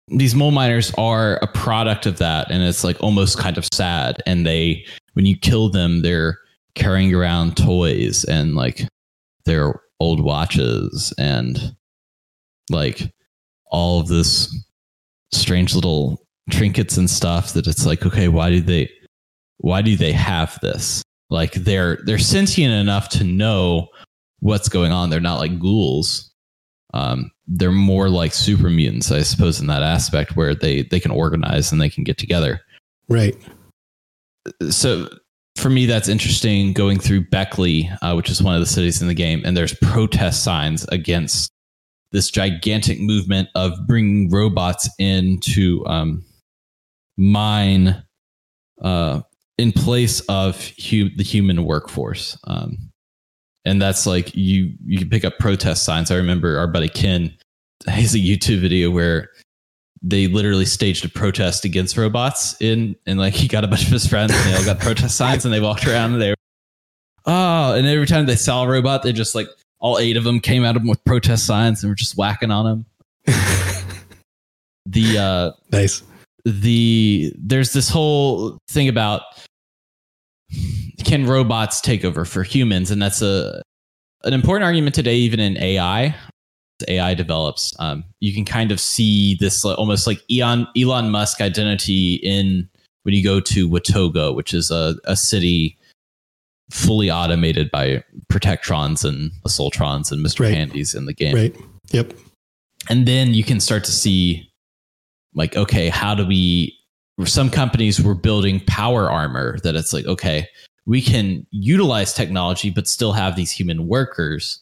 these mole miners are a product of that and it's like almost kind of sad and they when you kill them they're carrying around toys and like their old watches and like all of this strange little trinkets and stuff that it's like, okay, why do they why do they have this? Like they're they're sentient enough to know what's going on. They're not like ghouls. Um, they're more like super mutants, I suppose, in that aspect where they they can organize and they can get together. Right. So for me, that's interesting. Going through Beckley, uh, which is one of the cities in the game, and there's protest signs against this gigantic movement of bringing robots in to um, mine uh, in place of hu- the human workforce. Um, and that's like you you can pick up protest signs. I remember our buddy Ken has a YouTube video where they literally staged a protest against robots in and like he got a bunch of his friends and they all got protest signs and they walked around and they were oh and every time they saw a robot they just like all eight of them came at them with protest signs and were just whacking on them the uh Nice. the there's this whole thing about can robots take over for humans? And that's a an important argument today even in ai As ai develops um, you can kind of see this like, almost like elon elon musk identity in when you go to watoga which is a, a city fully automated by protectrons and assaultrons and mr Right. handies in the game Right. Yep. and then you can start to see like okay how do we some companies were building power armor that it's like okay we can utilize technology but still have these human workers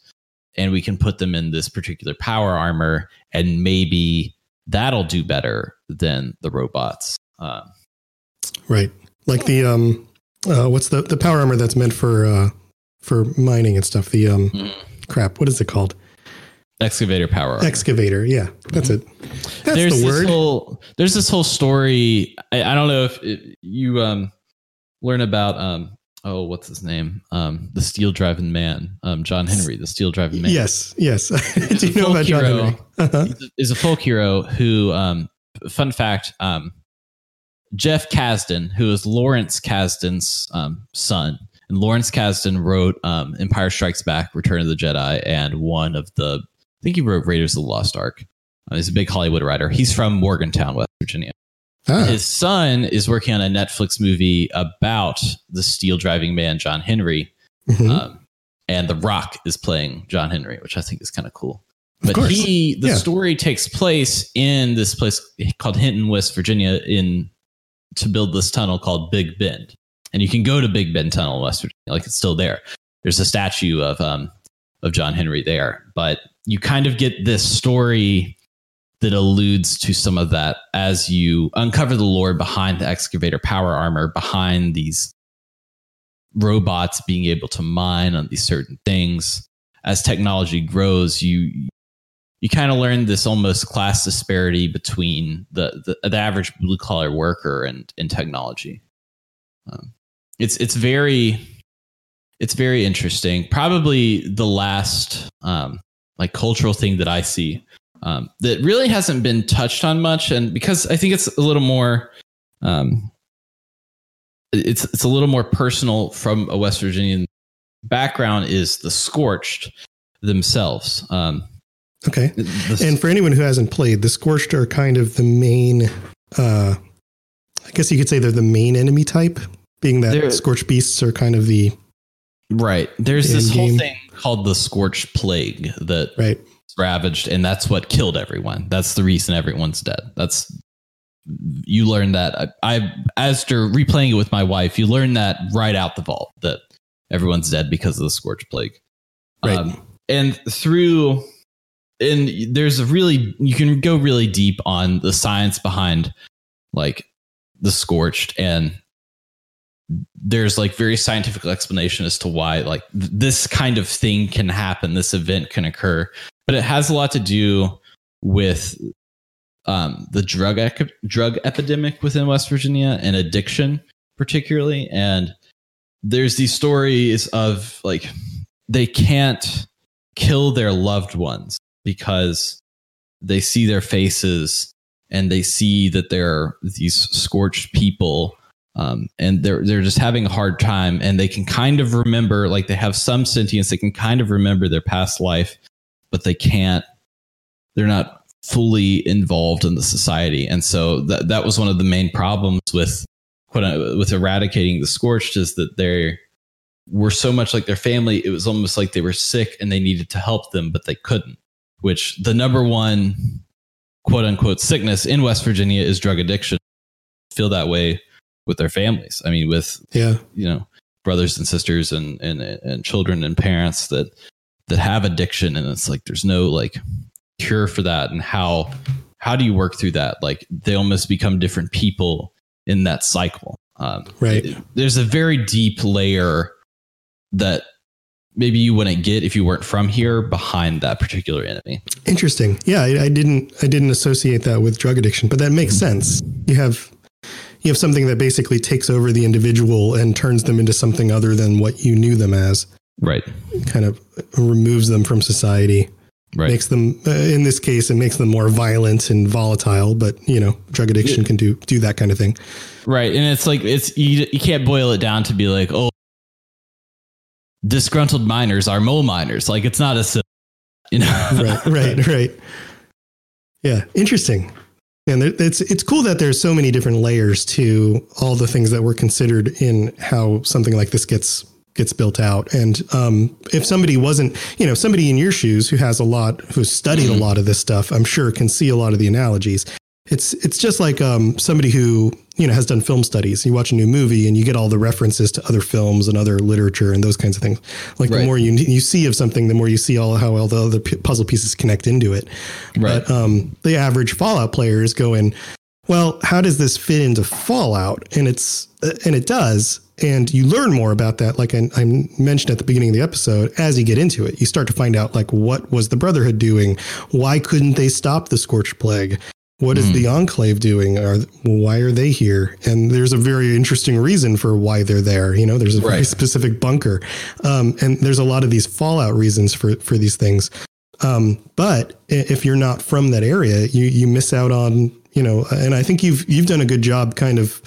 and we can put them in this particular power armor and maybe that'll do better than the robots uh, Right. Like the um uh what's the the power armor that's meant for uh for mining and stuff. The um Mm. crap, what is it called? excavator power armor. Excavator. Yeah. That's it. That's there's the this word. whole there's this whole story. I, I don't know if it, you um learn about um oh what's his name um the steel driving man um John Henry the steel driving man Yes, yes. Do you know about John hero. Henry? Uh-huh. Is a folk hero who um fun fact um Jeff Kasdan who is Lawrence Kasdan's um son and Lawrence Kasdan wrote um Empire Strikes Back Return of the Jedi and one of the I think he wrote Raiders of the Lost Ark uh, he's a big Hollywood writer he's from Morgantown West Virginia Ah, his son is working on a Netflix movie about the steel driving man John Henry, mhm. um, and The Rock is playing John Henry, which I think is kind of cool. But course. he, the Yeah. story takes place in this place called Hinton, West Virginia, in to build this tunnel called Big Bend, and you can go to Big Bend Tunnel, West Virginia, like it's still there. There's a statue of um of John Henry there, but you kind of get this story that alludes to some of that as you uncover the lore behind the excavator power armor, behind these robots being able to mine on these certain things. As technology grows, you you kind of learn this almost class disparity between the the, the average blue collar worker and and technology. Um, it's it's very it's very interesting. Probably the last um, like cultural thing that I see um, that really hasn't been touched on much, and because I think it's a little more, um, it's it's a little more personal from a West Virginian background is the Scorched themselves. Um, okay. And for anyone who hasn't played, the Scorched are kind of the main uh I guess you could say they're the main enemy type, being that Scorched beasts are kind of the right, there's this whole In-game. thing called the Scorched Plague that right. ravaged, and that's what killed everyone. That's the reason everyone's dead. That's you learn that. I, I to replaying it with my wife, you learn that right out the vault that everyone's dead because of the scorch plague. Right. Um, and through and there's a really you can go really deep on the science behind like the scorched and there's like very scientific explanation as to why like th- this kind of thing can happen this event can occur but it has a lot to do with um, the drug ec- drug epidemic within West Virginia and addiction particularly and there's these stories of like they can't kill their loved ones because they see their faces and they see that they're these scorched people um, and they're they're just having a hard time and they can kind of remember like they have some sentience they can kind of remember their past life but they can't they're not fully involved in the society. And so that that was one of the main problems with with eradicating the scorched is that they were so much like their family. It was almost like they were sick and they needed to help them, but they couldn't. Which the number one quote unquote sickness in West Virginia is drug addiction. Feel that way with their families. I mean, with yeah, you know, brothers and sisters and and and children and parents that that have addiction, and it's like there's no like cure for that. And how how do you work through that? Like they almost become different people in that cycle. Um, right. It, there's a very deep layer that maybe you wouldn't get if you weren't from here behind that particular enemy. Interesting. Yeah, I, I didn't I didn't associate that with drug addiction, but that makes sense. You have you have something that basically takes over the individual and turns them into something other than what you knew them as. Right. Kind of removes them from society. Right. Makes them, uh, in this case, it makes them more violent and volatile. But you know, drug addiction can do do that kind of thing. Right, and it's like it's you, you can't boil it down to be like, oh, disgruntled miners are mole miners. Like it's not a you know. right, right, right. Yeah, interesting. And it's it's cool that there's so many different layers to all the things that were considered in how something like this gets gets built out. And um, if somebody wasn't, you know, somebody in your shoes who has a lot, who's studied mm-hmm. a lot of this stuff, I'm sure can see a lot of the analogies. It's it's just like um, somebody who you know has done film studies. You watch a new movie and you get all the references to other films and other literature and those kinds of things. Like right. the more you you see of something, the more you see all how all the other puzzle pieces connect into it. Right. But um, the average Fallout player is going, well, how does this fit into Fallout? And it's uh, and it does. And you learn more about that, like I, I, mentioned at the beginning of the episode. As you get into it, you start to find out like what was the Brotherhood doing? Why couldn't they stop the Scorched Plague? What is mm. the Enclave doing? Are why are they here? And there's a very interesting reason for why they're there. You know, there's a right. very specific bunker, um, and there's a lot of these fallout reasons for for these things. Um, but if you're not from that area, you you miss out on you know. And I think you've you've done a good job, kind of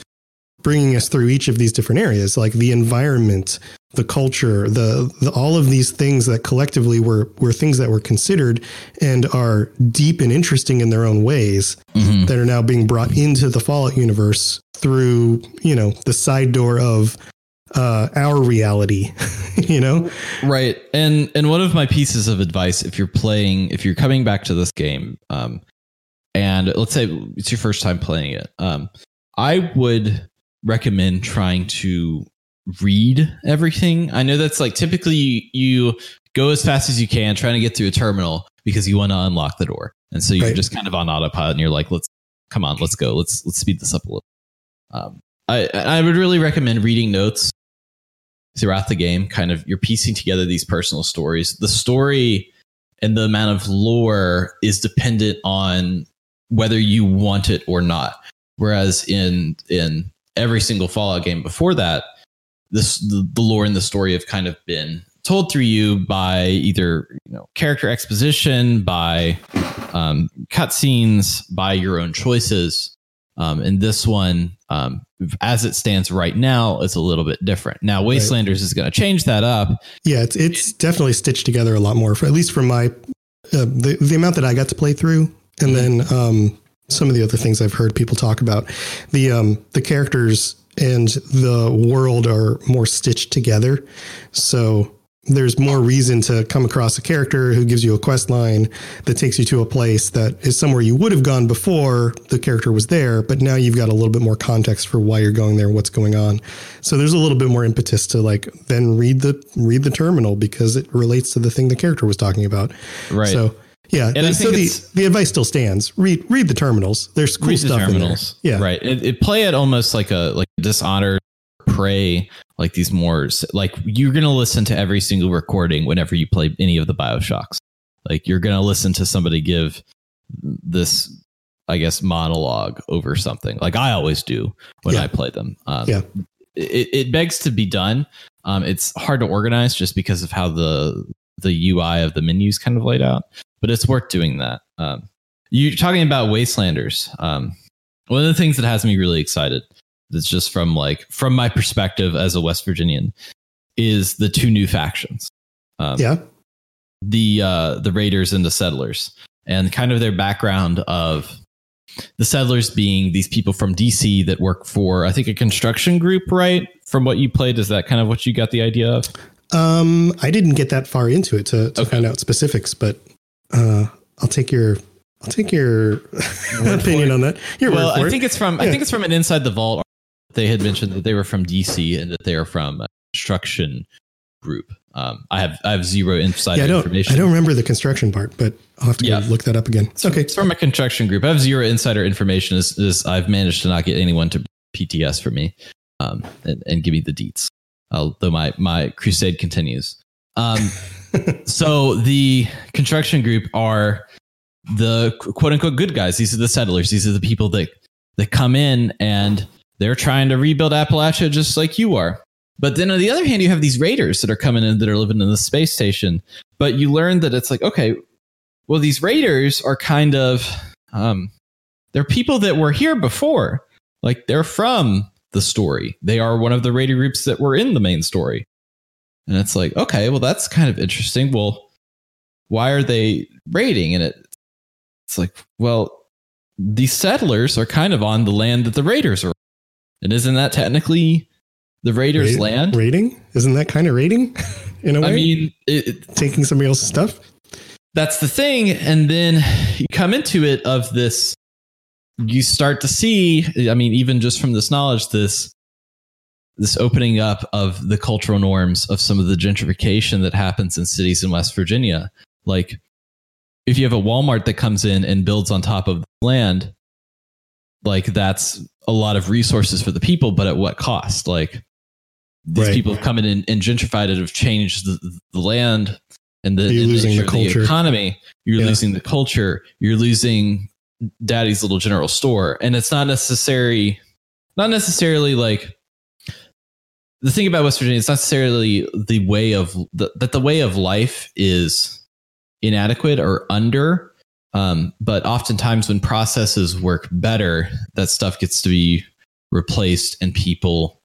bringing us through each of these different areas, like the environment, the culture, the, the, all of these things that collectively were were things that were considered and are deep and interesting in their own ways mm-hmm. that are now being brought into the Fallout universe through you know the side door of uh, our reality, you know? Right. And and one of my pieces of advice, if you're playing, if you're coming back to this game, um, and let's say it's your first time playing it, um, I would recommend trying to read everything. I know that's like typically you go as fast as you can trying to get through a terminal because you want to unlock the door. And so you're right. just kind of on autopilot and you're like, let's come on, let's go. Let's let's speed this up a little. Um, I I would really recommend reading notes throughout the game. Kind of you're piecing together these personal stories. The story and the amount of lore is dependent on whether you want it or not. Whereas in in every single Fallout game before that, this the, the lore and the story have kind of been told through you by either you know character exposition, by um, cutscenes, by your own choices. Um, and this one, um, as it stands right now, is a little bit different. Now, Wastelanders right. is going to change that up. Yeah, it's it's definitely stitched together a lot more, for, at least from my uh, the the amount that I got to play through, and mm-hmm. then um, some of the other things I've heard people talk about. The um, the characters and the world are more stitched together, so there's more reason to come across a character who gives you a quest line that takes you to a place that is somewhere you would have gone before the character was there, but now you've got a little bit more context for why you're going there what's going on. So there's a little bit more impetus to like then read the read the terminal because it relates to the thing the character was talking about. Right. So yeah, and so the, the advice still stands. Read read the terminals. There's cool stuff the terminals. in there. Yeah, right. It, it, play it almost like a like dishonored prey, like these more like you're gonna listen to every single recording whenever you play any of the Bioshocks. Like you're gonna listen to somebody give this, I guess, monologue over something. Like I always do when yeah. I play them. Um, yeah, it, it begs to be done. Um, it's hard to organize just because of how the the UI of the menus kind of laid out but it's worth doing that. Um, you're talking about Wastelanders. Um, one of the things that has me really excited, that's just from like from my perspective as a West Virginian, is the two new factions. Um, yeah, the uh, the Raiders and the Settlers. and kind of their background of the settlers being these people from DC that work for I think a construction group, right? From what you played, is that kind of what you got the idea of? Um, I didn't get that far into it to, to Okay. find out specifics, but uh, I'll take your I'll take your opinion on that. Your well, word for I it. think it's from I think it's from an inside the vault. They had mentioned that they were from DC and that they are from a construction group. Um, I have I have zero inside yeah, I don't information. I don't remember the construction part, but I'll have to Yeah. go look that up again. It's okay, It's from a construction group. I have zero insider information. As, as I've managed to not get anyone to PTS for me um, and, and give me the deets. Although my my crusade continues. Um, so the construction group are the quote unquote good guys. These are the settlers. These are the people that that come in and they're trying to rebuild Appalachia just like you are. But then on the other hand, you have these raiders that are coming in that are living in the space station. But you learn that it's like, okay, well, these raiders are kind of um, they're people that were here before. Like they're from the story. They are one of the raider groups that were in the main story. And it's like, okay, well, that's kind of interesting. Well, why are they raiding? And it, it's like, well, these settlers are kind of on the land that the raiders are. And isn't that technically the raiders' land? Raiding? isn't that kind of raiding in a way? I mean, it, it- taking somebody else's stuff. that's the thing and then you come into it of this you start to see i mean even just from this knowledge this this opening up of the cultural norms of some of the gentrification that happens in cities in west virginia like if you have a walmart that comes in and builds on top of the land like that's a lot of resources for the people but at what cost like these Right. people have come in and, and gentrified it have changed the, the land and the, You're and losing the of culture. economy you're Yeah. losing the culture you're losing daddy's little general store and it's not necessary not necessarily like the thing about west virginia it's not necessarily the way of the, that the way of life is inadequate or under um, but oftentimes when processes work better that stuff gets to be replaced and people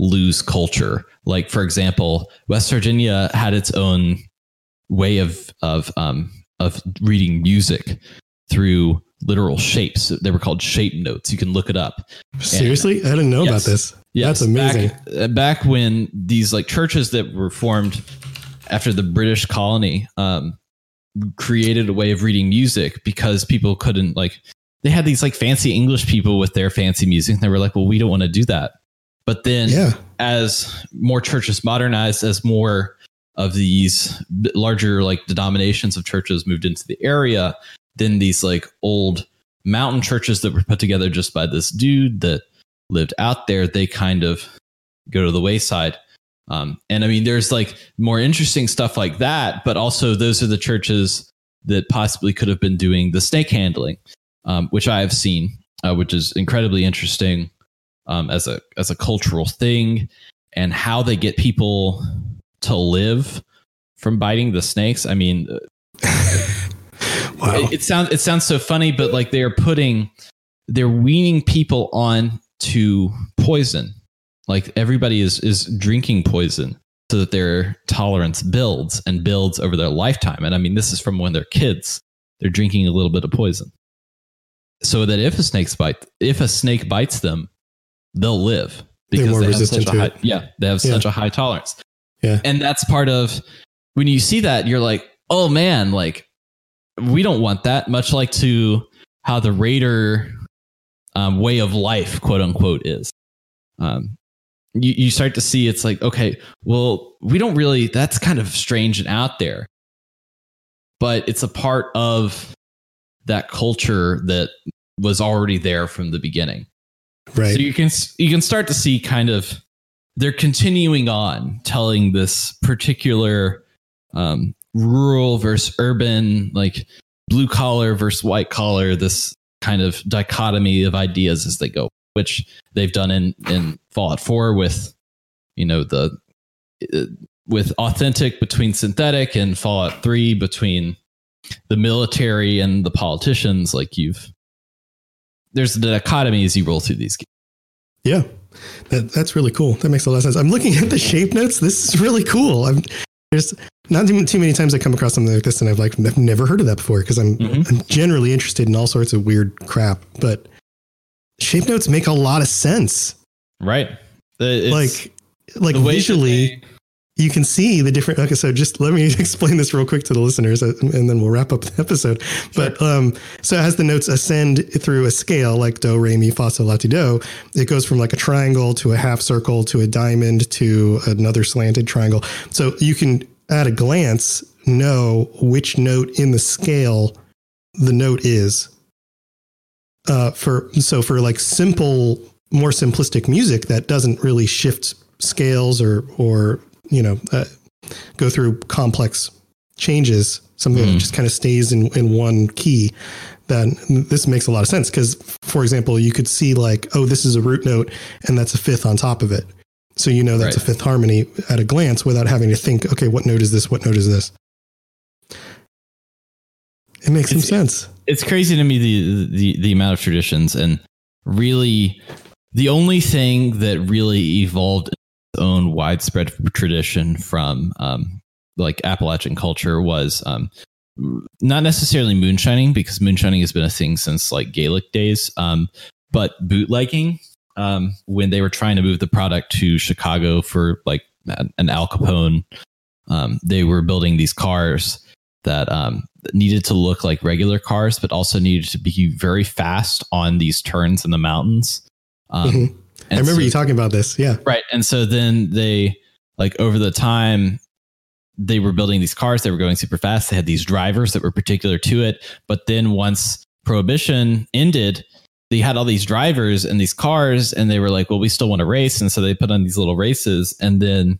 lose culture. Like for example west virginia had its own way of of um of reading music through literal shapes. They were called shape notes. You can look it up. Seriously, I didn't know Yes. about this. Yes, That's amazing. Back, back when these like churches that were formed after the British colony um, created a way of reading music because people couldn't like they had these like fancy English people with their fancy music. And they were like, well, we don't want to do that. But then yeah, as more churches modernized, as more of these larger like denominations of churches moved into the area, then these like old mountain churches that were put together just by this dude that lived out there, they kind of go to the wayside. Um, and I mean, there's like more interesting stuff like that, but also those are the churches that possibly could have been doing the snake handling, um, which I have seen, uh, which is incredibly interesting um, as a as a cultural thing, and how they get people to live from biting the snakes. I mean, wow. it, it sounds it sounds so funny, but like they're putting they're weaning people on to poison. Like everybody is is drinking poison so that their tolerance builds and builds over their lifetime. And I mean, this is from when they're kids. They're drinking a little bit of poison. So that if a snake bite if a snake bites them, they'll live more they have such a high, yeah, they have Yeah. such a high tolerance. Yeah. And that's part of when you see that, you're like, oh man, like we don't want that. Much like to how the raider um, way of life, quote unquote, is. Um, you, you start to see it's like, okay, well, we don't really, that's kind of strange and out there. But it's a part of that culture that was already there from the beginning. right. So you can you can start to see kind of they're continuing on telling this particular um, rural versus urban, like blue collar versus white collar, this kind of dichotomy of ideas as they go, which they've done in in Fallout Four with you know the uh, with authentic between synthetic and Fallout Three between the military and the politicians. Like you've there's the dichotomy as you roll through these games. Yeah, that, that's really cool. That makes a lot of sense. I'm looking at the shape notes. This is really cool. I'm there's not too, too many times I come across something like this and I've like I've never heard of that before because I'm, Mhm. I'm generally interested in all sorts of weird crap. But shape notes make a lot of sense. Right. It's like like the way that visually, you can see the different. Okay, so just let me explain this real quick to the listeners, uh, and then we'll wrap up the episode. But um, so as the notes ascend through a scale, like do, re, mi, fa, sol, la, ti, do, it goes from like a triangle to a half circle to a diamond to another slanted triangle. So you can, at a glance, know which note in the scale the note is. Uh, for so for like simple, more simplistic music that doesn't really shift scales or or you know uh, go through complex changes something that Mhm. just kind of stays in, in one key then this makes a lot of sense because for example you could see like oh this is a root note and that's a fifth on top of it so you know that's Right. a fifth harmony at a glance without having to think okay what note is this? What note is this? It makes some sense. it's crazy to me the, the the amount of traditions and really the only thing that really evolved its own widespread tradition from um, like Appalachian culture was um, not necessarily moonshining because moonshining has been a thing since like Gaelic days, um, but bootlegging um, when they were trying to move the product to Chicago for like an Al Capone. Um, they were building these cars that um, needed to look like regular cars, but also needed to be very fast on these turns in the mountains. Um, Mhm. i and remember so- you talking about this yeah Right. And so then they, like, over the time, they were building these cars, they were going super fast. They had these drivers that were particular to it. But then once prohibition ended, they had all these drivers and these cars, and they were like, well, we still want to race. And so they put on these little races. And then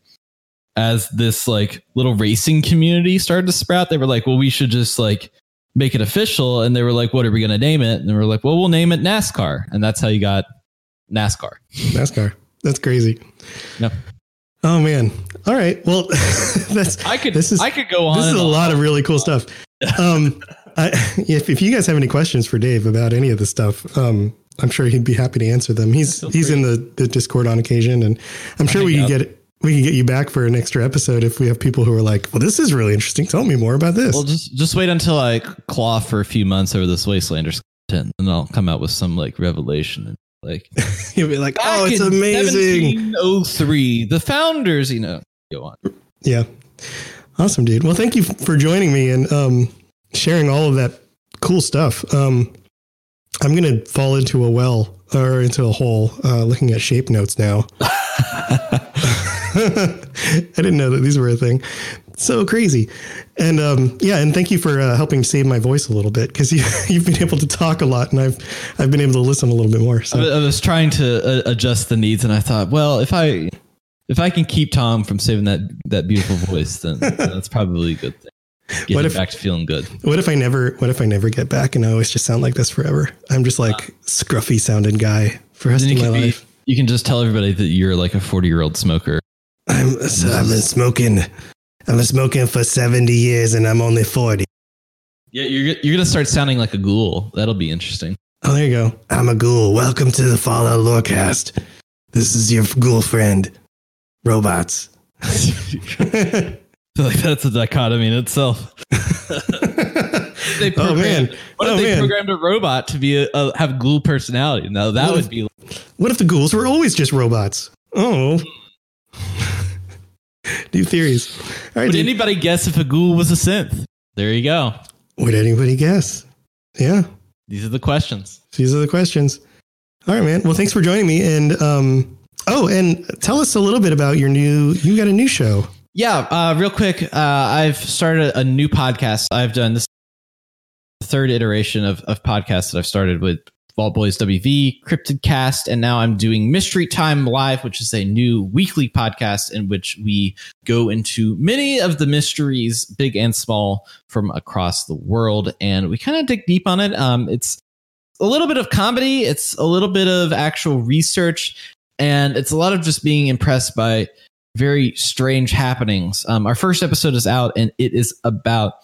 as this like little racing community started to sprout, they were like, well, we should just like make it official. And they were like, what are we going to name it? And they were like, well, we'll name it NASCAR. And that's how you got NASCAR. nascar that's crazy No. oh man all right well that's I could This is- I could go on. this is a on. lot of really cool stuff. Um, I, if, if you guys have any questions for Dave about any of this stuff, um, I'm sure he'd be happy to answer them. He's he's free. in the, the Discord on occasion, and I'm sure we can get we can get you back for an extra episode if we have people who are like, "Well, this is really interesting. Tell me more about this." Well, just just wait until I claw for a few months over this Wastelanders content, and I'll come out with some like revelation and like. You'll be like, "Oh, it's amazing!" 1703, the founders, you know. Go on. Yeah, awesome, dude. Well, thank you for joining me and um, sharing all of that cool stuff. Um, I'm gonna fall into a well or into a hole uh, looking at shape notes now. I didn't know that these were a thing. So crazy. And um, yeah, and thank you for uh, helping save my voice a little bit because you, you've been able to talk a lot and I've I've been able to listen a little bit more. I So was- I was trying to uh, adjust the needs, and I thought, well, if I if I can keep Tom from saving that that beautiful voice, then that's probably a good thing. Get What if- back to feeling good. what if I never what if I never get back and I always just sound like this forever? I'm just like ah. scruffy sounding guy for the rest of my can, be, life. you can just tell everybody that you're like a 40 year old smoker. I'm so I've been smoking. I've been smoking for 70 years and I'm only 40. Yeah, you're you're gonna start sounding like a ghoul. That'll be interesting. Oh, there you go. I'm a ghoul. Welcome to the Fallout Lorecast. This is your ghoul friend, Robots. I feel like that's a dichotomy in itself. They oh man! programmed- What oh if they man! programmed a robot to be a, a have ghoul personality? Now that What would if- be. What if the ghouls were always just robots? Oh. New theories. All right. Would dude. anybody guess if a ghoul was a synth? There you go. Would anybody guess? Yeah. These are the questions. These are the questions. All right, man. Well, thanks for joining me. And um, oh, and tell us a little bit about your new. You got a new show. Yeah, uh, real quick. Uh, I've started a new podcast. I've done this third iteration of, of podcasts that I've started with Vault Boys WV, Cryptid Cast, and now I'm doing Mystery Time Live, which is a new weekly podcast in which we go into many of the mysteries, big and small, from across the world, and we kind of dig deep on it. Um, it's a little bit of comedy, it's a little bit of actual research, and it's a lot of just being impressed by very strange happenings. Um, our first episode is out, and it is about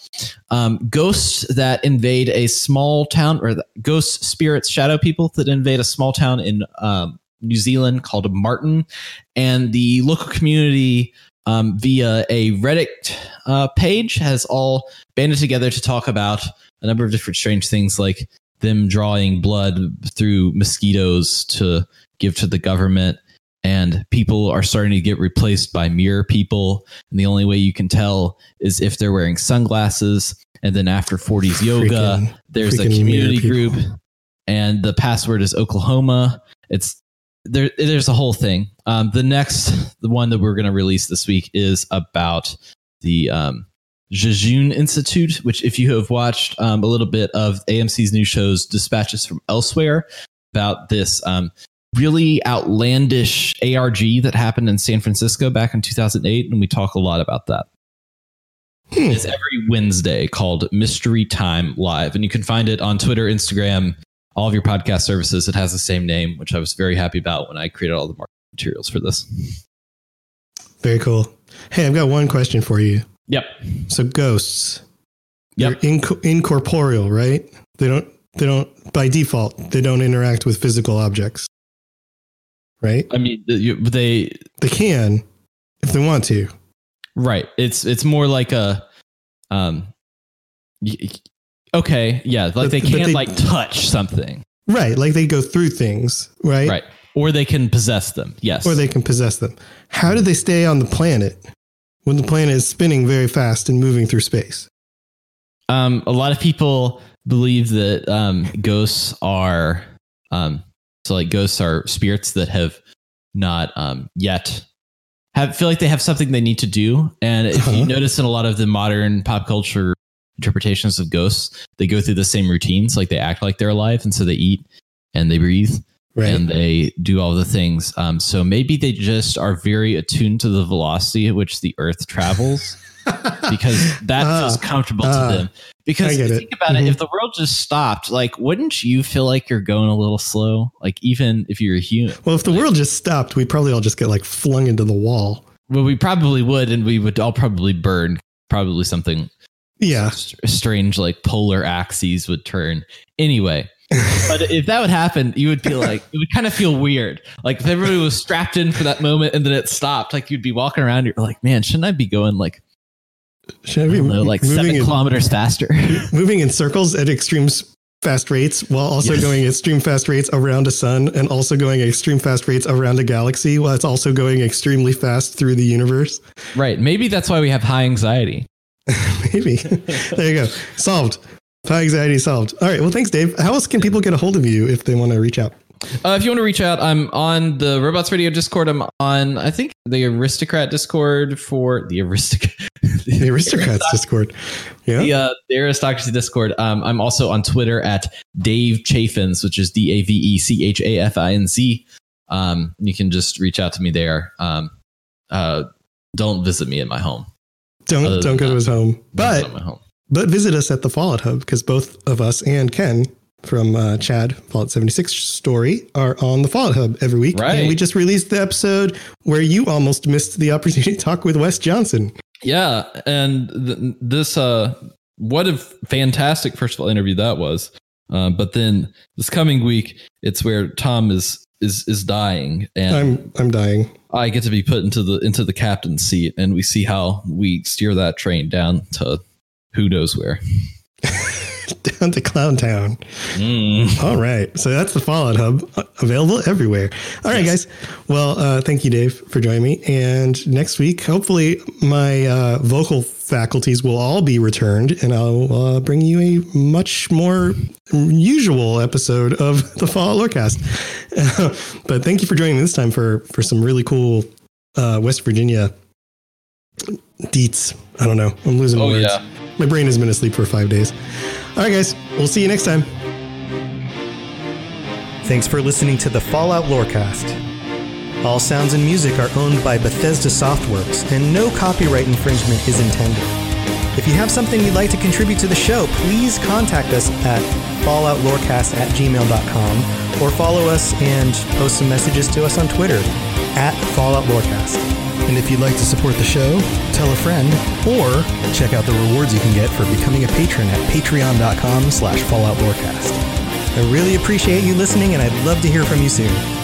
um, ghosts that invade a small town, or the ghost spirits, shadow people that invade a small town in um, New Zealand called Marton, and the local community um, via a Reddit uh, page has all banded together to talk about a number of different strange things, like them drawing blood through mosquitoes to give to the government. And people are starting to get replaced by mirror people. And the only way you can tell is if they're wearing sunglasses. And then after 40s yoga, Freaking- there's a community group and the password is Oklahoma. It's there. There's a whole thing. Um, the next, the one that we're going to release this week is about the um, Jejune Institute, which, if you have watched um, a little bit of AMC's new shows, Dispatches from Elsewhere, about this um, really outlandish ARG that happened in San Francisco back in 2008, and we talk a lot about that. Hmm. It's every Wednesday called Mystery Time Live, and you can find it on Twitter, Instagram, all of your podcast services. It has the same name, which I was very happy about when I created all the marketing materials for this. Very cool. Hey, I've got one question for you. Yep. So ghosts, Yep. they're inco- incorporeal, right? They don't. They don't by default. They don't interact with physical objects, right? I mean, they They can if they want to. right. It's it's more like a um. Okay, yeah, like But- they can't they- like touch something, Right, like they go through things, right? right? Or they can possess them. Yes. Or they can possess them. How do they stay on the planet when the planet is spinning very fast and moving through space? Um, a lot of people believe that um, ghosts are um, so like ghosts are spirits that have not um, yet have feel like they have something they need to do. And if you Uh-huh. notice in a lot of the modern pop culture interpretations of ghosts, they go through the same routines. Like they act like they're alive, and so they eat and they breathe Right. and they do all the things. Um, so maybe they just are very attuned to the velocity at which the Earth travels because that Ah, feels comfortable ah, to them. Because think about Mhm. it, if the world just stopped, like, wouldn't you feel like you're going a little slow? Like, even if you're a human. well, if the world just stopped, we'd probably all just get like flung into the wall. Well, we probably would, and we would all probably burn. Probably something Yeah. st- strange, like polar axes would turn. Anyway, but if that would happen, you would feel like it would kind of feel weird. Like if everybody was strapped in for that moment and then it stopped, like you'd be walking around, you're like, man, shouldn't I be going like, Should I be know, like moving seven in, kilometers faster? moving in circles at extreme fast rates while also Yes. going extreme fast rates around a sun and also going at extreme fast rates around a galaxy while it's also going extremely fast through the universe? right. Maybe that's why we have high anxiety. Maybe. there you go. Solved. High anxiety solved. All right. Well, thanks, Dave. How else can people get a hold of you if they want to reach out? Uh, if you want to reach out, I'm on the Robots Radio Discord. I'm on, I think, the Aristocrat Discord for the Aristocrat. The Aristocrats Discord. Yeah. the, uh, the aristocracy discord um, i'm also on twitter at dave chaffins which is d-a-v-e-c-h-a-f-i-n-c um, you can just reach out to me there um, uh, don't visit me at my home Don't Other don't go to his home. But home but visit us at the Fallout Hub because both of us and Ken from uh, Chad Fallout 76 story are on the Fallout Hub every week. Right. And we just released the episode where you almost missed the opportunity to talk with Wes Johnson. yeah and th- this uh what a fantastic first of all interview that was uh, but then this coming week it's where tom is is is dying and I'm I'm dying. I get to be put into the into the captain's seat, and we see how we steer that train down to who knows where. Down to Clown Town. All right. So that's the Fallout Hub uh, available everywhere. All right, guys. Well, uh, thank you, Dave, for joining me. And next week, hopefully, my uh, vocal faculties will all be returned and I'll uh, bring you a much more usual episode of the Fallout Lorecast. but thank you for joining me this time for, for some really cool uh, West Virginia deets. I don't know. I'm losing Oh, words. yeah. My brain has been asleep for five days. All right, guys. We'll see you next time. Thanks for listening to the Fallout Lorecast. All sounds and music are owned by Bethesda Softworks, and no copyright infringement is intended. If you have something you'd like to contribute to the show, please contact us at falloutlorecast at gmail.com or follow us and post some messages to us on Twitter at Fallout Lorecast. And if you'd like to support the show, tell a friend, or check out the rewards you can get for becoming a patron at patreon.com slash Fallout Lorecast. I really appreciate you listening, and I'd love to hear from you soon.